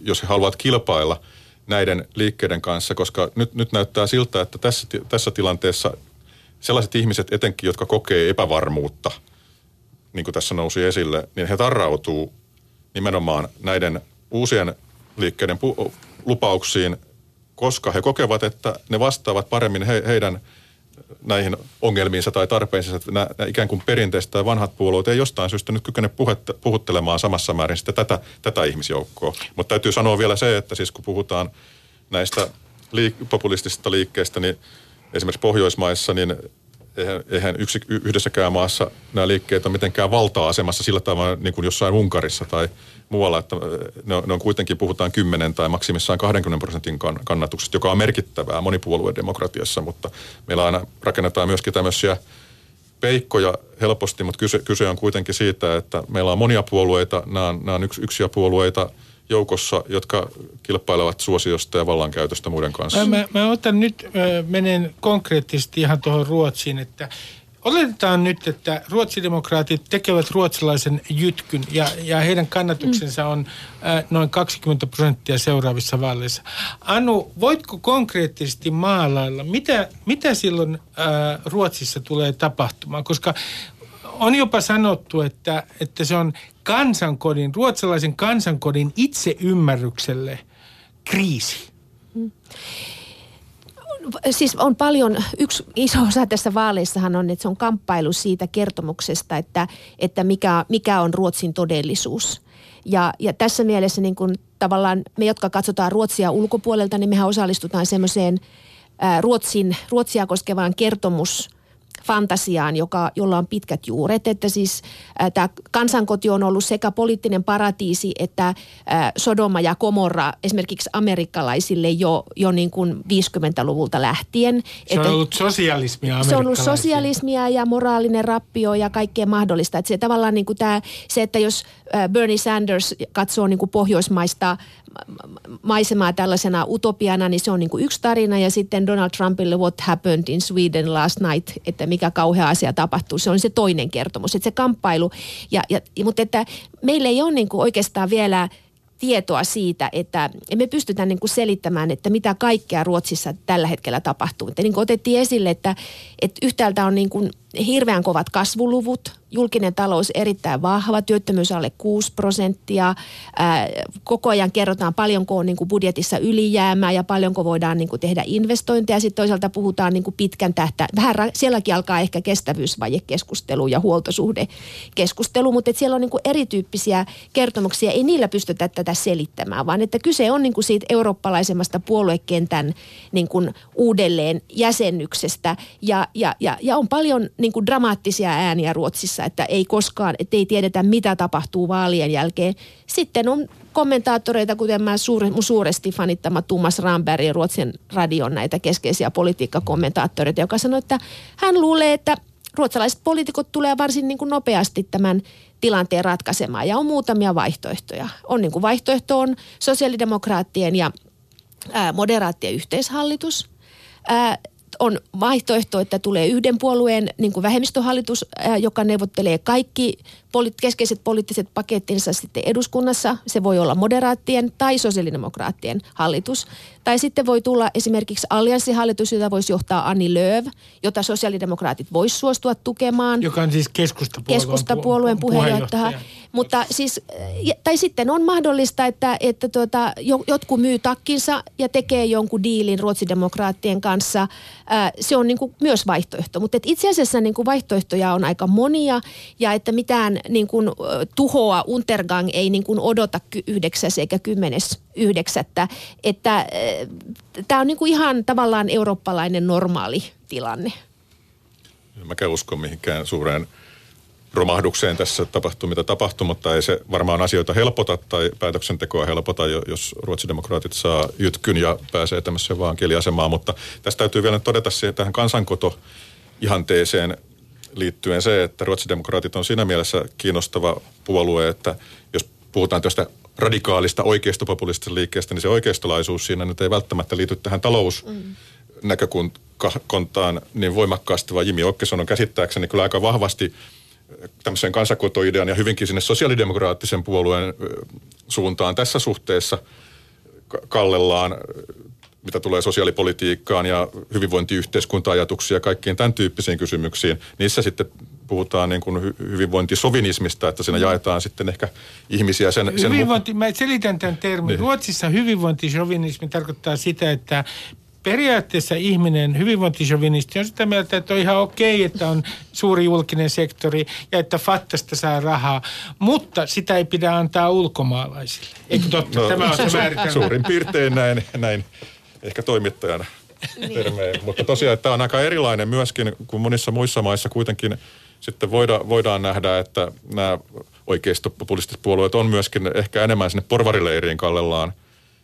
jos he haluavat kilpailla näiden liikkeiden kanssa, koska nyt, nyt näyttää siltä, että tässä, tässä tilanteessa sellaiset ihmiset etenkin, jotka kokee epävarmuutta, niin kuin tässä nousi esille, niin he tarrautuu nimenomaan näiden uusien liikkeiden pu- lupauksiin, koska he kokevat, että ne vastaavat paremmin he, heidän näihin ongelmiinsa tai tarpeisiinsa, että nämä, ikään kuin perinteiset tai vanhat puolueet ei jostain syystä nyt kykene puhetta, puhuttelemaan samassa määrin sitten tätä, tätä ihmisjoukkoa. Mutta täytyy sanoa vielä se, että siis kun puhutaan näistä liik- populistisista liikkeistä, niin esimerkiksi Pohjoismaissa, niin eihän, eihän yksi, yhdessäkään maassa nämä liikkeet ole mitenkään valta-asemassa sillä tavalla niin kuin jossain Unkarissa tai muualla, että ne on, ne on kuitenkin puhutaan 10 tai maksimissaan 20 prosentin kannatuksesta, joka on merkittävää monipuoluedemokratiassa, mutta meillä aina rakennetaan myöskin tämmöisiä peikkoja helposti, mutta kyse, kyse on kuitenkin siitä, että meillä on monia puolueita, nämä on, nämä on yks, yksiä puolueita – joukossa, jotka kilpailevat suosiosta ja vallankäytöstä muiden kanssa? Mä, mä otan nyt, äh, menen konkreettisesti ihan tuohon Ruotsiin, että Oletetaan nyt, että ruotsidemokraatit tekevät ruotsalaisen jytkyn ja, ja heidän kannatuksensa on äh, noin 20 prosenttia seuraavissa vaaleissa. Anu, voitko konkreettisesti maalailla, mitä, mitä silloin äh, Ruotsissa tulee tapahtumaan? Koska on jopa sanottu, että, että se on kansankodin, ruotsalaisen kansankodin itseymmärrykselle kriisi. Siis on paljon, yksi iso osa tässä vaaleissahan on, että se on kamppailu siitä kertomuksesta, että, että mikä, mikä on Ruotsin todellisuus. Ja, ja tässä mielessä niin kuin tavallaan me, jotka katsotaan Ruotsia ulkopuolelta, niin mehän osallistutaan semmoiseen Ruotsin, Ruotsia koskevaan kertomus fantasiaan, joka, jolla on pitkät juuret. Että siis tämä kansankoti on ollut sekä poliittinen paratiisi että ää, Sodoma ja Komorra esimerkiksi amerikkalaisille jo, jo niin kuin 50-luvulta lähtien. Se on että, ollut sosialismia Se on ollut sosialismia ja moraalinen rappio ja kaikkea mahdollista. Että se tavallaan niin kuin tämä, se, että jos Bernie Sanders katsoo niin kuin pohjoismaista maisemaa tällaisena utopiana, niin se on niin kuin yksi tarina. Ja sitten Donald Trumpille What Happened in Sweden Last Night, että mikä kauhea asia tapahtuu, se on se toinen kertomus. Että se kamppailu, ja, ja, mutta että meillä ei ole niin kuin oikeastaan vielä tietoa siitä, että me pystytään niin kuin selittämään, että mitä kaikkea Ruotsissa tällä hetkellä tapahtuu. Että niin kuin otettiin esille, että, että yhtäältä on niin kuin hirveän kovat kasvuluvut, julkinen talous erittäin vahva, työttömyys alle 6 prosenttia. Koko ajan kerrotaan paljonko on niin kuin budjetissa ylijäämää ja paljonko voidaan niin kuin tehdä investointeja. Sitten toisaalta puhutaan niin kuin pitkän tähtä. Vähän sielläkin alkaa ehkä kestävyysvajekeskustelu ja huoltosuhdekeskustelu, mutta siellä on niin kuin erityyppisiä kertomuksia. Ei niillä pystytä tätä selittämään, vaan että kyse on niin kuin siitä eurooppalaisemmasta puoluekentän niin kuin uudelleen jäsennyksestä ja, ja, ja, ja on paljon niin kuin dramaattisia ääniä Ruotsissa, että ei koskaan, että ei tiedetä mitä tapahtuu vaalien jälkeen. Sitten on kommentaattoreita, kuten mä suure, mun suuresti fanittama Thomas Ramberg Ruotsin radion näitä keskeisiä politiikkakommentaattoreita, joka sanoi, että hän luulee, että ruotsalaiset poliitikot tulee varsin niin kuin nopeasti tämän tilanteen ratkaisemaan. Ja on muutamia vaihtoehtoja. On niin kuin vaihtoehto on sosiaalidemokraattien ja moderaattien yhteishallitus. Ää, on vaihtoehto, että tulee yhden puolueen niin kuin vähemmistöhallitus, joka neuvottelee kaikki poli- keskeiset poliittiset pakettinsa sitten eduskunnassa. Se voi olla moderaattien tai sosiaalidemokraattien hallitus. Tai sitten voi tulla esimerkiksi allianssihallitus, jota voisi johtaa Anni Lööv, jota sosiaalidemokraatit voisi suostua tukemaan. Joka on siis keskustapuolueen, keskustapuolueen puheenjohtaja. puheenjohtaja. Mutta siis, tai sitten on mahdollista, että, että tuota, jotkut myy takkinsa ja tekee jonkun diilin ruotsidemokraattien kanssa. Se on niin kuin myös vaihtoehto. Mutta itse asiassa niin kuin vaihtoehtoja on aika monia ja että mitään niin kuin, tuhoa Untergang ei niin kuin odota yhdeksäs eikä kymmenes yhdeksättä. Että tämä on niin kuin ihan tavallaan eurooppalainen normaali tilanne. Mäkään usko mihinkään suureen romahdukseen tässä tapahtuu mitä tapahtuu, mutta ei se varmaan asioita helpota tai päätöksentekoa helpota, jos ruotsidemokraatit saa jytkyn ja pääsee tämmöiseen vaan kieliasemaan. Mutta tästä täytyy vielä todeta siihen tähän kansankoto ihanteeseen liittyen se, että ruotsidemokraatit on siinä mielessä kiinnostava puolue, että jos puhutaan tästä radikaalista oikeistopopulistisesta liikkeestä, niin se oikeistolaisuus siinä nyt ei välttämättä liity tähän talousnäkökuntaan niin voimakkaasti, vaan Jimi Okkeson on käsittääkseni kyllä aika vahvasti tämmöisen kansakotoidean ja hyvinkin sinne sosiaalidemokraattisen puolueen suuntaan tässä suhteessa kallellaan, mitä tulee sosiaalipolitiikkaan ja hyvinvointiyhteiskunta-ajatuksia ja kaikkiin tämän tyyppisiin kysymyksiin. Niissä sitten puhutaan niin kuin hyvinvointisovinismista, että siinä jaetaan sitten ehkä ihmisiä sen... Hyvinvointi, sen mä selitän tämän termin. Niin. Ruotsissa hyvinvointisovinismi tarkoittaa sitä, että periaatteessa ihminen, hyvinvointisovinisti, on sitä mieltä, että on ihan okei, että on suuri julkinen sektori ja että Fattasta saa rahaa, mutta sitä ei pidä antaa ulkomaalaisille. Eikö totta? No, Tämä on se määritelmä. Suurin piirtein näin, näin ehkä toimittajana niin. termeen. Mutta tosiaan, että tämä on aika erilainen myöskin, kuin monissa muissa maissa kuitenkin sitten voida, voidaan nähdä, että nämä oikeistopopulistiset puolueet on myöskin ehkä enemmän sinne porvarileiriin kallellaan.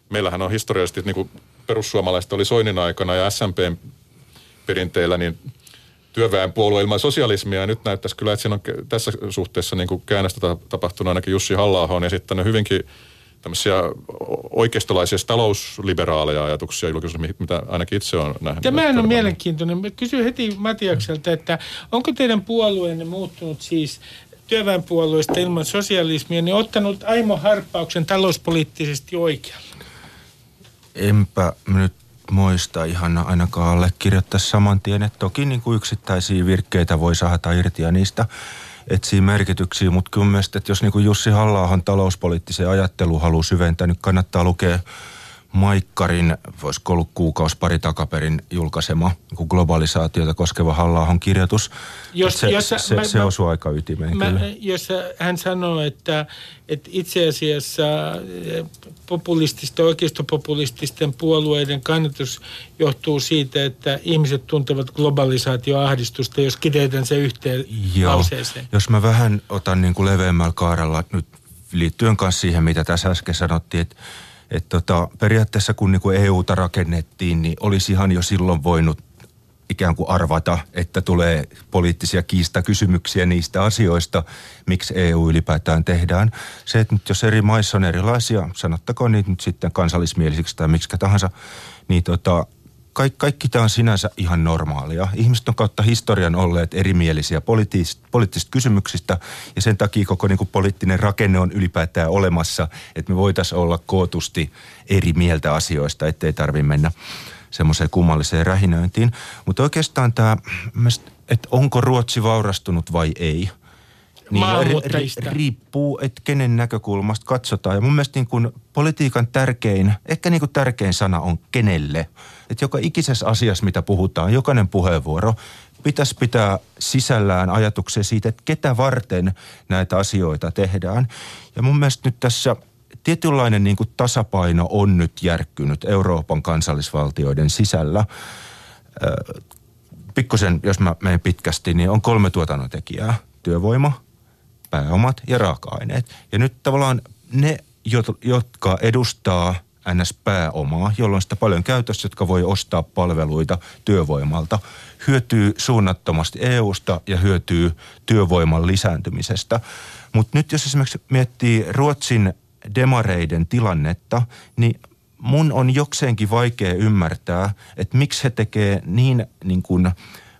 Meillähän on historiallisesti niin kuin perussuomalaiset oli Soinin aikana ja SMPn perinteillä, niin työväenpuolue ilman sosialismia. Ja nyt näyttäisi kyllä, että siinä on tässä suhteessa niin kuin käännöstä tapahtunut ainakin Jussi halla on esittänyt hyvinkin tämmöisiä oikeistolaisia talousliberaaleja ajatuksia julkisuudessa, mitä ainakin itse on nähnyt. Tämä on mielenkiintoinen. Mä kysyn heti Matiakselta, että onko teidän puolueenne muuttunut siis työväenpuolueesta ilman sosialismia, niin ottanut aimo harppauksen talouspoliittisesti oikealle? Enpä nyt muista ihan ainakaan allekirjoittaa saman tien. Että toki niin kuin yksittäisiä virkkeitä voi saada irti ja niistä etsii merkityksiä, mutta kyllä mielestä, että jos niin kuin Jussi halla talouspoliittisen ajattelun haluaa syventää, niin kannattaa lukea Maikkarin, voisiko ollut kuukausi pari takaperin julkaisema niin globalisaatiota koskeva halla kirjoitus. Jos, se, jos, se, mä, se mä, osuu aika ytimeen mä, kyllä. Jos hän sanoo, että, että itse asiassa eh, populististen, oikeistopopulististen puolueiden kannatus johtuu siitä, että ihmiset tuntevat globalisaatioahdistusta, jos kiteytän se yhteen Joo, lauseeseen. Jos mä vähän otan niin kuin leveämmällä kaarella nyt liittyen kanssa siihen, mitä tässä äsken sanottiin, että et tota, periaatteessa kun niinku EUta rakennettiin, niin olisi ihan jo silloin voinut ikään kuin arvata, että tulee poliittisia kiistakysymyksiä niistä asioista, miksi EU ylipäätään tehdään. Se, että nyt jos eri maissa on erilaisia, sanottakoon niitä nyt sitten kansallismielisiksi tai miksi tahansa, niin tota, kaikki, kaikki tämä on sinänsä ihan normaalia. Ihmiset on kautta historian olleet erimielisiä poliittisista, poliittisista kysymyksistä ja sen takia koko niin kuin, poliittinen rakenne on ylipäätään olemassa, että me voitaisiin olla kootusti eri mieltä asioista, ettei tarvitse mennä semmoiseen kummalliseen rähinöintiin. Mutta oikeastaan tämä, että onko Ruotsi vaurastunut vai ei – niin, ri, riippuu, että kenen näkökulmasta katsotaan. Ja mun mielestä niin kuin politiikan tärkein, ehkä niin kuin tärkein sana on kenelle. Että joka ikisessä asiassa, mitä puhutaan, jokainen puheenvuoro pitäisi pitää sisällään ajatuksia siitä, että ketä varten näitä asioita tehdään. Ja mun mielestä nyt tässä tietynlainen niin kuin tasapaino on nyt järkkynyt Euroopan kansallisvaltioiden sisällä. Pikkusen, jos mä menen pitkästi, niin on kolme tuotannontekijää. Työvoima, pääomat ja raaka-aineet. Ja nyt tavallaan ne, jotka edustaa NS-pääomaa, jolloin sitä paljon käytössä, jotka voi ostaa palveluita työvoimalta, hyötyy suunnattomasti EUsta ja hyötyy työvoiman lisääntymisestä. Mutta nyt jos esimerkiksi miettii Ruotsin demareiden tilannetta, niin mun on jokseenkin vaikea ymmärtää, että miksi he tekee niin, niin kuin –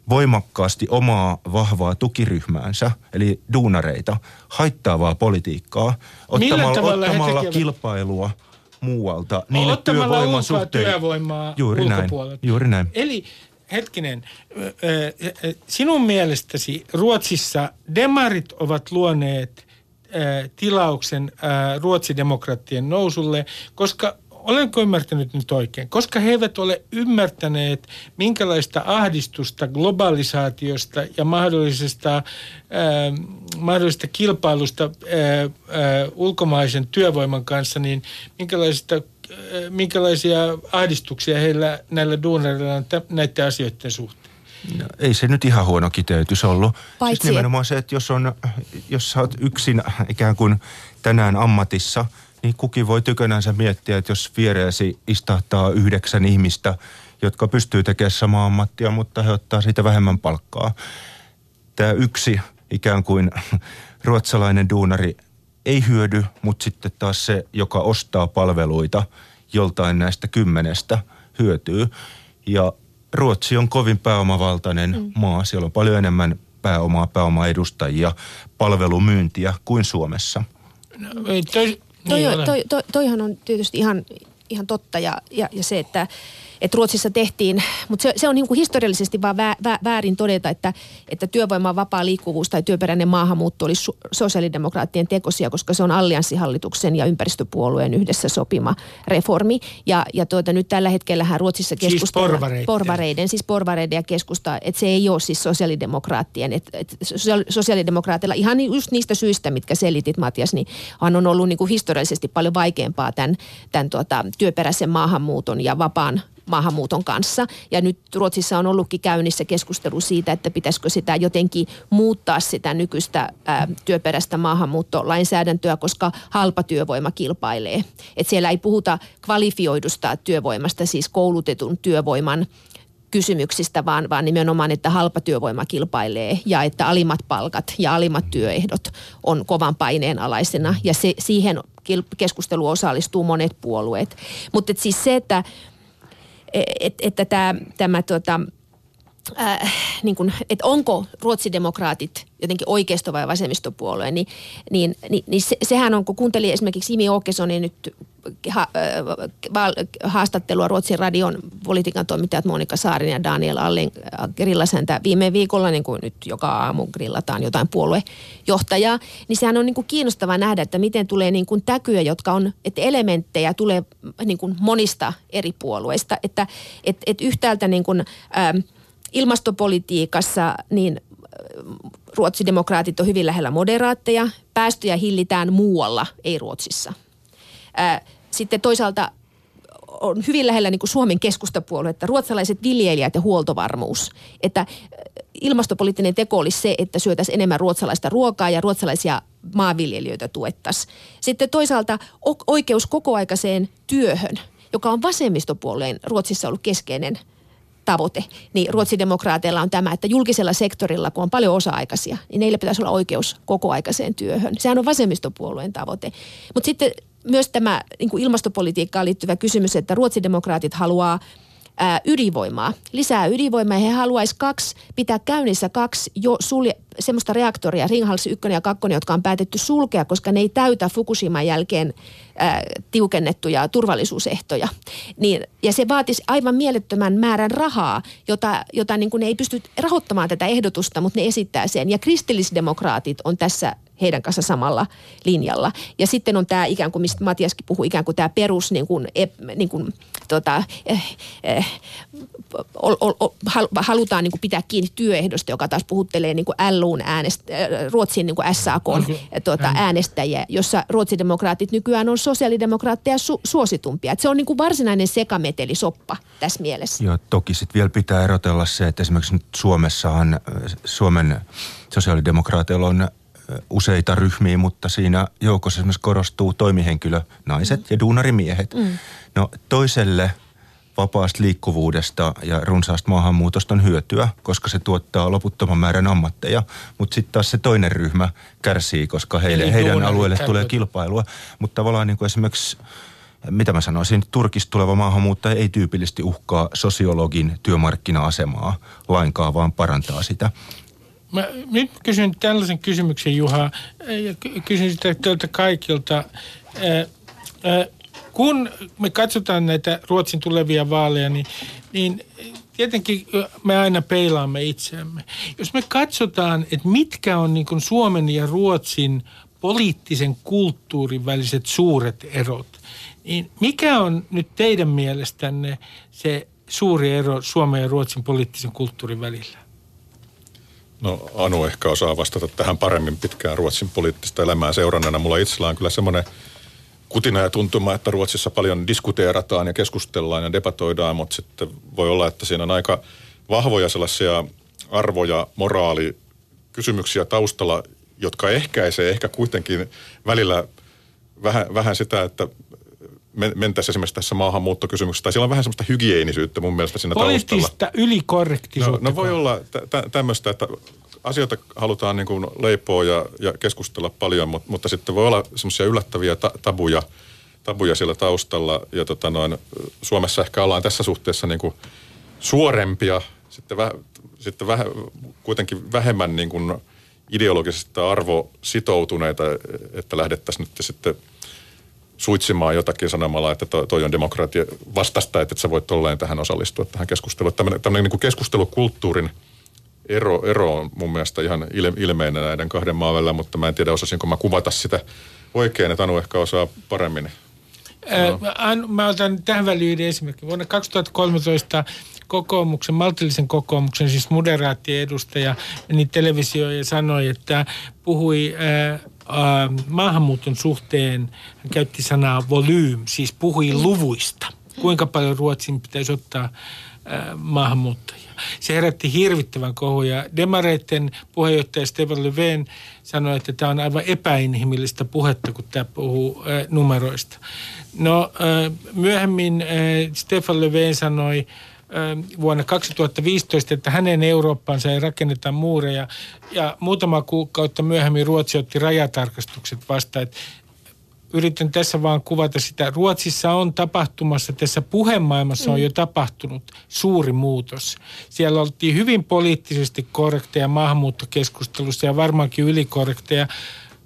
voimakkaasti omaa vahvaa tukiryhmäänsä, eli duunareita, haittaavaa politiikkaa, ottamalla, ottamalla kilpailua muualta. Niin, että työvoiman suhteen... työvoimaa juuri näin, juuri näin. Eli hetkinen, sinun mielestäsi Ruotsissa demarit ovat luoneet tilauksen ruotsidemokraattien nousulle, koska olenko ymmärtänyt nyt oikein? Koska he eivät ole ymmärtäneet, minkälaista ahdistusta globalisaatiosta ja mahdollisesta, ää, mahdollisesta kilpailusta ää, ää, ulkomaisen työvoiman kanssa, niin minkälaista minkälaisia ahdistuksia heillä näillä duunareilla on näiden asioiden suhteen? No, ei se nyt ihan huono kiteytys ollut. Siis Paitsi siis nimenomaan se, että jos, on, jos sä oot yksin ikään kuin tänään ammatissa – niin kukin voi tykönänsä miettiä, että jos viereesi istahtaa yhdeksän ihmistä, jotka pystyy tekemään samaa ammattia, mutta he ottaa siitä vähemmän palkkaa. Tämä yksi ikään kuin ruotsalainen duunari ei hyödy, mutta sitten taas se, joka ostaa palveluita joltain näistä kymmenestä, hyötyy. Ja Ruotsi on kovin pääomavaltainen mm. maa. Siellä on paljon enemmän pääomaa, pääomaedustajia, palvelumyyntiä kuin Suomessa. No, toi, Toi, niin toi, toi, toihan on tietysti ihan, ihan totta ja, ja, ja se, että että Ruotsissa tehtiin, mutta se, se on niin kuin historiallisesti vaan vä, vä, väärin todeta, että, että työvoiman vapaa liikkuvuus tai työperäinen maahanmuutto oli su, sosiaalidemokraattien tekosia, koska se on allianssihallituksen ja ympäristöpuolueen yhdessä sopima reformi. Ja, ja tuota, nyt tällä hetkellä Ruotsissa keskustellaan siis porvareiden. porvareiden, siis porvareiden ja keskusta, että se ei ole siis sosiaalidemokraattien. Että, että sosiaalidemokraatilla ihan just niistä syistä, mitkä selitit Matias, niin on ollut niin kuin historiallisesti paljon vaikeampaa tämän, tämän tuota, työperäisen maahanmuuton ja vapaan maahanmuuton kanssa. Ja nyt Ruotsissa on ollutkin käynnissä keskustelu siitä, että pitäisikö sitä jotenkin muuttaa sitä nykyistä ää, työperäistä maahanmuuttolainsäädäntöä, koska halpa työvoima kilpailee. Et siellä ei puhuta kvalifioidusta työvoimasta, siis koulutetun työvoiman kysymyksistä, vaan, vaan nimenomaan, että halpa työvoima kilpailee ja että alimmat palkat ja alimmat työehdot on kovan paineen alaisena ja se, siihen keskusteluun osallistuu monet puolueet. Mutta siis se, että et, että tämä, tämä tota, äh, niin kuin, että onko ruotsidemokraatit jotenkin oikeisto- vai vasemmistopuolue, niin, niin, niin, niin se, sehän on, kun kuuntelin esimerkiksi Imi Åkessonin nyt ha, haastattelua Ruotsin radion politiikan toimittajat Monika Saarin ja Daniel Allen grillasäntä viime viikolla, niin kuin nyt joka aamu grillataan jotain puoluejohtajaa, niin sehän on niin kuin kiinnostavaa nähdä, että miten tulee niin kuin täkyjä, jotka on, että elementtejä tulee niin kuin monista eri puolueista, että et, et yhtäältä niin kuin, ähm, ilmastopolitiikassa niin ruotsidemokraatit on hyvin lähellä moderaatteja, päästöjä hillitään muualla, ei Ruotsissa. Sitten toisaalta on hyvin lähellä niin kuin Suomen että ruotsalaiset viljelijät ja huoltovarmuus. Että ilmastopoliittinen teko olisi se, että syötäisiin enemmän ruotsalaista ruokaa ja ruotsalaisia maanviljelijöitä tuettaisiin. Sitten toisaalta oikeus kokoaikaiseen työhön, joka on vasemmistopuolueen Ruotsissa ollut keskeinen – tavoite, niin ruotsidemokraateilla on tämä, että julkisella sektorilla, kun on paljon osa-aikaisia, niin neillä pitäisi olla oikeus kokoaikaiseen työhön. Sehän on vasemmistopuolueen tavoite. Mutta sitten myös tämä niin kuin ilmastopolitiikkaan liittyvä kysymys, että ruotsidemokraatit haluaa ydinvoimaa, lisää ydinvoimaa. He haluaisivat kaksi, pitää käynnissä kaksi jo sulje, semmoista reaktoria, Ringhals 1 ja 2, jotka on päätetty sulkea, koska ne ei täytä Fukushiman jälkeen ää, tiukennettuja turvallisuusehtoja. Niin, ja se vaatisi aivan mielettömän määrän rahaa, jota, jota niin kuin ne ei pysty rahoittamaan tätä ehdotusta, mutta ne esittää sen. Ja kristillisdemokraatit on tässä heidän kanssa samalla linjalla. Ja sitten on tämä ikään kuin, mistä Matiaskin puhui, ikään kuin tämä perus niin kuin, niin kuin, tota, eh, eh, ol, ol, ol, halutaan niin kuin pitää kiinni työehdosta, joka taas puhuttelee niin kuin LUn äänestä, äh, Ruotsin niin kuin SAK tuota, äänestäjiä, jossa ruotsidemokraatit nykyään on sosiaalidemokraatteja su, suositumpia. Et se on niin kuin varsinainen sekametelisoppa tässä mielessä. Joo, toki sitten vielä pitää erotella se, että esimerkiksi nyt Suomessahan äh, Suomen sosiaalidemokraateilla on useita ryhmiä, mutta siinä joukossa esimerkiksi korostuu toimihenkilö, naiset mm. ja duunarimiehet. Mm. No toiselle vapaasta liikkuvuudesta ja runsaasta maahanmuutosta on hyötyä, koska se tuottaa loputtoman määrän ammatteja. Mutta sitten taas se toinen ryhmä kärsii, koska heille, heidän alueelle tulee kilpailua. Mutta tavallaan niin kuin esimerkiksi mitä mä sanoisin, Turkista tuleva maahanmuuttaja ei tyypillisesti uhkaa sosiologin työmarkkina-asemaa lainkaan, vaan parantaa sitä. Mä nyt kysyn tällaisen kysymyksen, Juha, ja kysyn sitä teiltä kaikilta. Kun me katsotaan näitä Ruotsin tulevia vaaleja, niin, niin tietenkin me aina peilaamme itseämme. Jos me katsotaan, että mitkä on niin Suomen ja Ruotsin poliittisen kulttuurin väliset suuret erot, niin mikä on nyt teidän mielestänne se suuri ero Suomen ja Ruotsin poliittisen kulttuurin välillä? No Anu ehkä osaa vastata tähän paremmin pitkään Ruotsin poliittista elämää seurannana. Mulla itsellä on kyllä semmoinen kutina ja tuntuma, että Ruotsissa paljon diskuteerataan ja keskustellaan ja debatoidaan, mutta sitten voi olla, että siinä on aika vahvoja sellaisia arvoja, moraali, kysymyksiä taustalla, jotka ehkäisee ehkä kuitenkin välillä vähän, vähän sitä, että mentäisiin esimerkiksi tässä maahanmuuttokysymyksessä, tai siellä on vähän semmoista hygieenisyyttä mun mielestä siinä Poliittista taustalla. ylikorrektisuutta. No, no voi olla tä- tämmöistä, että asioita halutaan niin kuin leipoa ja, ja keskustella paljon, mutta, mutta sitten voi olla semmoisia yllättäviä ta- tabuja, tabuja siellä taustalla. Ja tota noin, Suomessa ehkä ollaan tässä suhteessa niin kuin suorempia, sitten, väh, sitten väh, kuitenkin vähemmän niin kuin ideologisesti arvositoutuneita, että lähdettäisiin nyt sitten – suitsimaan jotakin sanomalla, että to, toi on demokratia vastasta, että et sä voit tolleen tähän osallistua tähän keskusteluun. Tämmöinen, tämmöinen niin keskustelukulttuurin ero, ero on mun mielestä ihan ilme, ilmeinen näiden kahden maan välillä, mutta mä en tiedä osasinko mä kuvata sitä oikein, että Anu ehkä osaa paremmin. Ää, mä otan tähän väliin yhden esimerkin. Vuonna 2013 kokoomuksen, maltillisen kokoomuksen, siis moderaattien edustaja, meni televisioon ja sanoi, että puhui ää, maahanmuuton suhteen, hän käytti sanaa volyym, siis puhui luvuista. Kuinka paljon Ruotsin pitäisi ottaa ää, maahanmuuttajia. Se herätti hirvittävän kohuja. Demareiden puheenjohtaja Stefan Löfven sanoi, että tämä on aivan epäinhimillistä puhetta, kun tämä puhuu ää, numeroista. No myöhemmin Stefan Löfven sanoi, vuonna 2015, että hänen Eurooppaansa ei rakenneta muureja. Ja muutama kuukautta myöhemmin Ruotsi otti rajatarkastukset vastaan. yritän tässä vaan kuvata sitä. Ruotsissa on tapahtumassa, tässä puhemaailmassa on jo tapahtunut suuri muutos. Siellä oltiin hyvin poliittisesti korrekteja maahanmuuttokeskustelussa ja varmaankin ylikorrekteja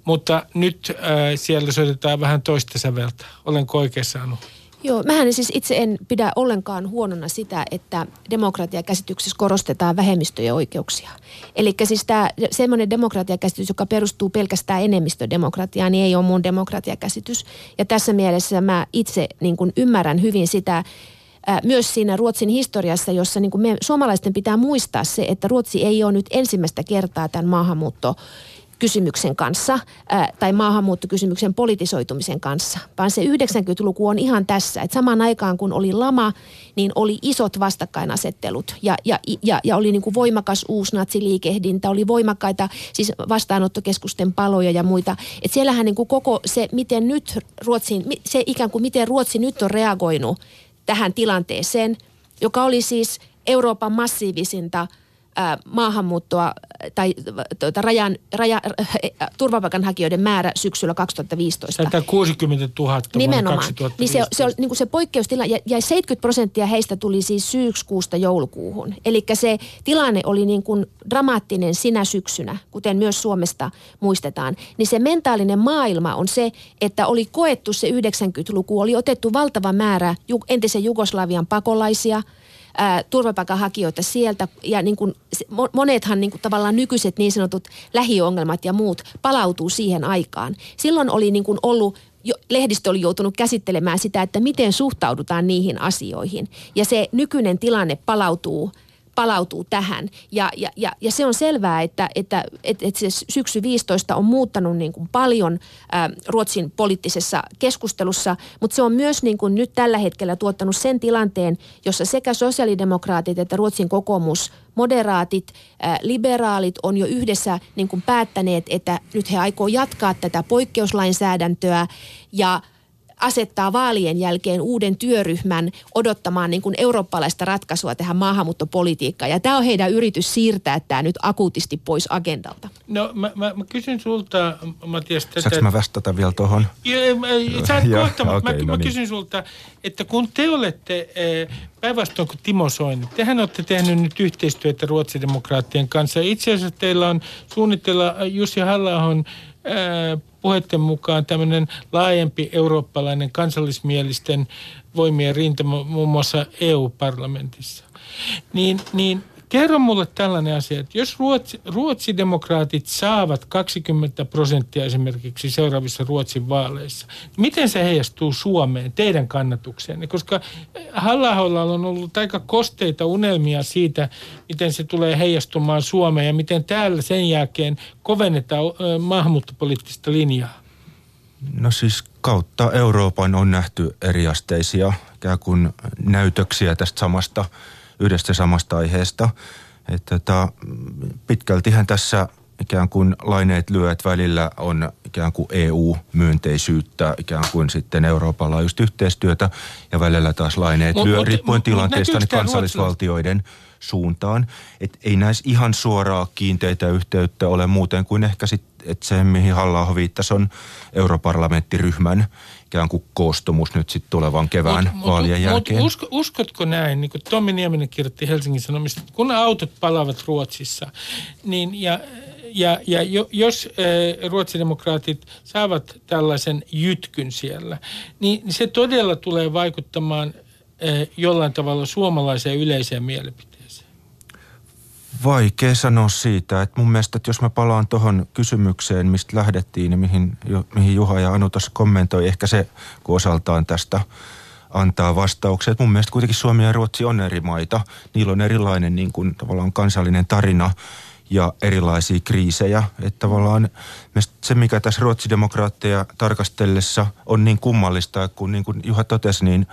mutta nyt äh, siellä soitetaan vähän toista säveltä. Olenko oikein saanut? Joo, mähän siis itse en pidä ollenkaan huonona sitä, että demokratiakäsityksessä korostetaan vähemmistöjen oikeuksia. Eli siis tämä semmoinen demokratiakäsitys, joka perustuu pelkästään enemmistödemokratiaan, niin ei ole mun demokratiakäsitys. Ja tässä mielessä mä itse niin kuin ymmärrän hyvin sitä, myös siinä Ruotsin historiassa, jossa niin kuin me suomalaisten pitää muistaa se, että Ruotsi ei ole nyt ensimmäistä kertaa tämän maahanmuutto kysymyksen kanssa ää, tai maahanmuuttokysymyksen politisoitumisen kanssa, vaan se 90-luku on ihan tässä. Että samaan aikaan kun oli lama, niin oli isot vastakkainasettelut ja, ja, ja, ja oli niin kuin voimakas uusnatsiliikehdintä, oli voimakkaita siis vastaanottokeskusten paloja ja muita. Että siellähän niin kuin koko se, miten nyt Ruotsin, se ikään kuin miten Ruotsi nyt on reagoinut tähän tilanteeseen, joka oli siis Euroopan massiivisinta – maahanmuuttoa tai tuota, rajan, raja, turvapaikanhakijoiden määrä syksyllä 2015. 160 000 Nimenomaan. Niin se, se, on, niin kuin se poikkeustila, ja, ja 70 prosenttia heistä tuli siis syyskuusta joulukuuhun. Eli se tilanne oli niin kuin dramaattinen sinä syksynä, kuten myös Suomesta muistetaan. Niin se mentaalinen maailma on se, että oli koettu se 90-luku, oli otettu valtava määrä entisen Jugoslavian pakolaisia – turvapaikanhakijoita sieltä ja niin kuin, monethan niin kuin, tavallaan nykyiset niin sanotut lähiongelmat ja muut palautuu siihen aikaan. Silloin oli niin kuin ollut jo, lehdistö oli joutunut käsittelemään sitä, että miten suhtaudutaan niihin asioihin. Ja se nykyinen tilanne palautuu – palautuu tähän. Ja, ja, ja, ja se on selvää, että, että, että, että se syksy 15 on muuttanut niin kuin paljon ä, Ruotsin poliittisessa keskustelussa, mutta se on myös niin kuin nyt tällä hetkellä tuottanut sen tilanteen, jossa sekä sosiaalidemokraatit että Ruotsin kokoomus moderaatit, liberaalit on jo yhdessä niin kuin päättäneet, että nyt he aikoo jatkaa tätä poikkeuslainsäädäntöä ja – asettaa vaalien jälkeen uuden työryhmän odottamaan niin kuin eurooppalaista ratkaisua tähän maahanmuuttopolitiikkaan. Ja tämä on heidän yritys siirtää tämä nyt akuutisti pois agendalta. No mä, mä, mä kysyn sulta, Matias. Tätä, Saanko mä vastata vielä tuohon? Sä kohta, okay, mä, no mä niin. kysyn sulta, että kun te olette päinvastoin kuin Timo Soini, tehän olette tehnyt nyt yhteistyötä ruotsidemokraattien kanssa. Itse asiassa teillä on suunnitella Jussi halla puheiden mukaan tämmöinen laajempi eurooppalainen kansallismielisten voimien rintama muun muassa EU-parlamentissa. Niin, niin Kerro mulle tällainen asia, että jos Ruotsi, ruotsidemokraatit saavat 20 prosenttia esimerkiksi seuraavissa Ruotsin vaaleissa, miten se heijastuu Suomeen, teidän kannatukseenne? Koska halla on ollut aika kosteita unelmia siitä, miten se tulee heijastumaan Suomeen ja miten täällä sen jälkeen kovennetaan maahanmuuttopoliittista linjaa. No siis kautta Euroopan on nähty eriasteisia ikään kuin näytöksiä tästä samasta – yhdestä samasta aiheesta. Että tota, pitkältihän tässä ikään kuin laineet lyöt välillä on ikään kuin EU-myönteisyyttä, ikään kuin sitten Euroopan laajuista yhteistyötä ja välillä taas laineet lyö, riippuen tilanteesta niin kansallisvaltioiden suuntaan. Et ei näissä ihan suoraa kiinteitä yhteyttä ole muuten kuin ehkä sitten, että se mihin halla viittasi on europarlamenttiryhmän ikään kuin koostumus nyt sitten tulevan kevään mut, vaalien mut, jälkeen. Usko, uskotko näin, niin kuin Tommi Nieminen kirjoitti Helsingin Sanomista, että kun autot palaavat Ruotsissa, niin ja ja, ja jos ruotsidemokraatit saavat tällaisen jytkyn siellä, niin se todella tulee vaikuttamaan jollain tavalla suomalaiseen yleiseen mielipiteeseen. Vaikea sanoa siitä, että mun mielestä, että jos mä palaan tuohon kysymykseen, mistä lähdettiin ja mihin, mihin Juha ja Anu tuossa kommentoi, ehkä se, kun osaltaan tästä antaa vastauksia. Mun mielestä kuitenkin Suomi ja Ruotsi on eri maita. Niillä on erilainen niin kuin, tavallaan kansallinen tarina ja erilaisia kriisejä. Että tavallaan se, mikä tässä ruotsidemokraatteja tarkastellessa on niin kummallista, kun niin kuin Juha totesi, niin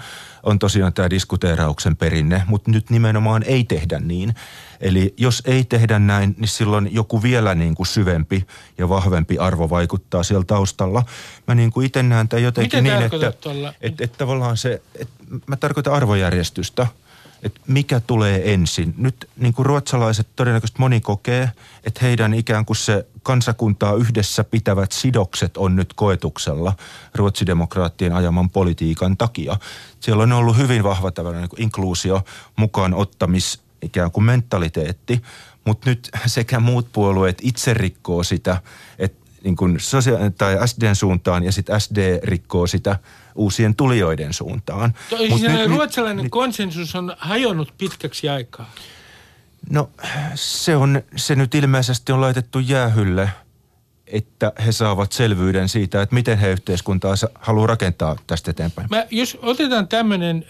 on tosiaan tämä diskuteerauksen perinne, mutta nyt nimenomaan ei tehdä niin. Eli jos ei tehdä näin, niin silloin joku vielä niin kuin syvempi ja vahvempi arvo vaikuttaa siellä taustalla. Mä niin kuin itse näen tämän jotenkin Miten niin, että, että, että, että tavallaan se, että mä tarkoitan arvojärjestystä – että mikä tulee ensin. Nyt niin kuin ruotsalaiset todennäköisesti moni kokee, että heidän ikään kuin se kansakuntaa yhdessä pitävät sidokset on nyt koetuksella ruotsidemokraattien ajaman politiikan takia. Siellä on ollut hyvin vahva tämmöinen niin inkluusio, mukaan ottamis ikään kuin mentaliteetti, mutta nyt sekä muut puolueet itse rikkoo sitä, että niin kuin sosia- tai SDn suuntaan ja sitten SD rikkoo sitä uusien tulijoiden suuntaan. Toi, Mut siis nyt- ruotsalainen nyt- konsensus on hajonnut pitkäksi aikaa. No se, on, se nyt ilmeisesti on laitettu jäähylle, että he saavat selvyyden siitä, että miten he yhteiskuntaa haluaa rakentaa tästä eteenpäin. Mä, jos otetaan tämmöinen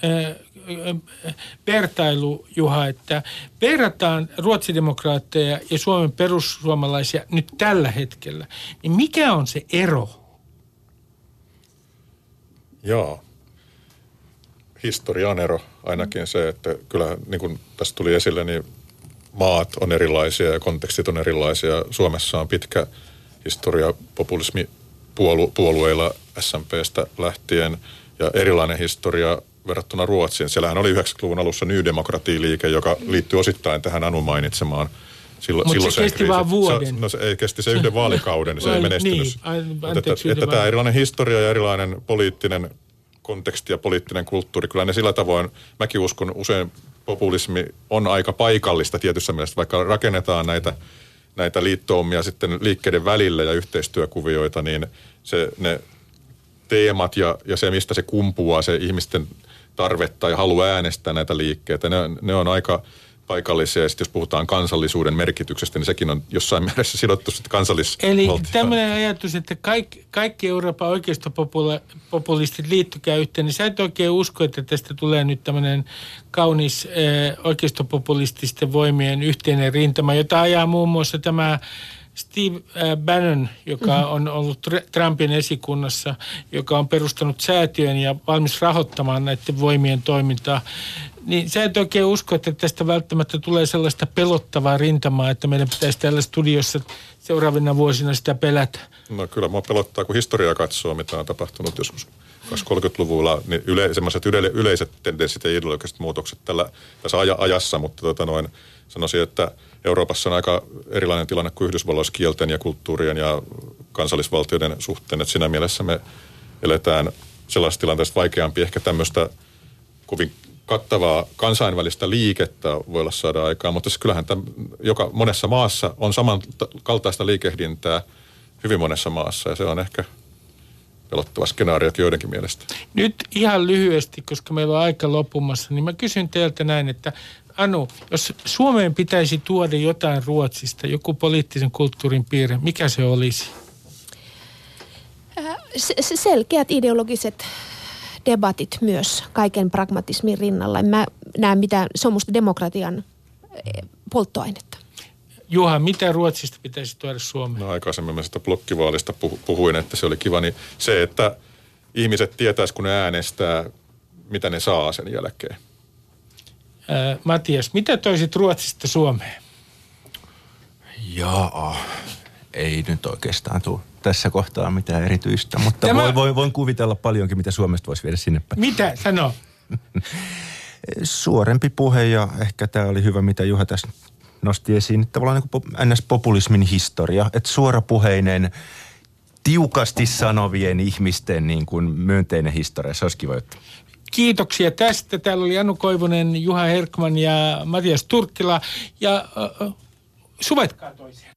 vertailu, Juha, että verrataan ruotsidemokraatteja ja Suomen perussuomalaisia nyt tällä hetkellä, niin mikä on se ero? Joo. Historian ero ainakin se, että kyllä niin kuin tässä tuli esille, niin maat on erilaisia ja kontekstit on erilaisia. Suomessa on pitkä historia populismi puolu- puolueilla SMPstä lähtien ja erilainen historia verrattuna Ruotsiin. Siellähän oli 90-luvun alussa New Demokratia-liike, joka liittyy osittain tähän Anu mainitsemaan silloin, Mut se kesti vaan vuoden. Se, no se ei kesti se yhden vaalikauden, se ei menestynyt. niin, Mutta anteeksi, että, yhden että tämä erilainen historia ja erilainen poliittinen konteksti ja poliittinen kulttuuri, kyllä ne sillä tavoin, mäkin uskon, usein populismi on aika paikallista tietyssä mielessä, vaikka rakennetaan näitä, näitä liittoumia sitten liikkeiden välillä ja yhteistyökuvioita, niin se, ne teemat ja, ja se, mistä se kumpuaa, se ihmisten tarve tai halu äänestää näitä liikkeitä, ne, ne on aika paikallisia. Ja sitten jos puhutaan kansallisuuden merkityksestä, niin sekin on jossain mielessä sidottu sitten kansallisvaltioon. Eli tämmöinen ajatus, että kaikki, kaikki Euroopan oikeistopopulistit liittykää yhteen, niin sä et oikein usko, että tästä tulee nyt tämmöinen kaunis eh, oikeistopopulististen voimien yhteinen rintama, jota ajaa muun muassa tämä Steve äh, Bannon, joka on ollut Tr- Trumpin esikunnassa, joka on perustanut säätiön ja valmis rahoittamaan näiden voimien toimintaa. Niin sä et oikein usko, että tästä välttämättä tulee sellaista pelottavaa rintamaa, että meidän pitäisi täällä studiossa seuraavina vuosina sitä pelätä. No kyllä mua pelottaa, kun historiaa katsoo, mitä on tapahtunut joskus 30-luvulla, niin yle, semmoiset yle, yleiset tendenssit ja ideologiset muutokset tällä, tässä aja, ajassa, mutta tota noin, sanoisin, että Euroopassa on aika erilainen tilanne kuin Yhdysvalloissa kielten ja kulttuurien ja kansallisvaltioiden suhteen, että siinä mielessä me eletään sellaisesta tilanteesta vaikeampi ehkä tämmöistä kovin kattavaa kansainvälistä liikettä voi olla saada aikaan, mutta siis kyllähän täm, joka monessa maassa on samankaltaista liikehdintää hyvin monessa maassa ja se on ehkä pelottava skenaariot joidenkin mielestä. Nyt ihan lyhyesti, koska meillä on aika loppumassa, niin mä kysyn teiltä näin, että Anu, jos Suomeen pitäisi tuoda jotain Ruotsista, joku poliittisen kulttuurin piirre, mikä se olisi? Se- se selkeät ideologiset debatit myös kaiken pragmatismin rinnalla. En Mä näen mitä, se on musta demokratian eh, polttoainetta. Juha, mitä Ruotsista pitäisi tuoda Suomeen? No aikaisemmin mä sitä blokkivaalista puhu- puhuin, että se oli kiva, niin se, että ihmiset tietäis kun ne äänestää, mitä ne saa sen jälkeen. Ää, Matias, mitä toisit Ruotsista Suomeen? Jaa, ei nyt oikeastaan tule tässä kohtaa mitään erityistä, mutta Tämä- Tämä... voin, voin kuvitella paljonkin, mitä Suomesta voisi viedä sinne päin. Mitä? Sano. Suorempi puhe ja ehkä tämä oli hyvä, mitä Juha tässä nosti esiin, että tavallaan niin kuin NS-populismin historia, että suorapuheinen, tiukasti sanovien ihmisten niin kuin myönteinen historia, se olisi kiva juttu. Kiitoksia tästä. Täällä oli Anu Koivunen, Juha Herkman ja Matias Turkkila. Ja äh, suvetkaa toisiaan.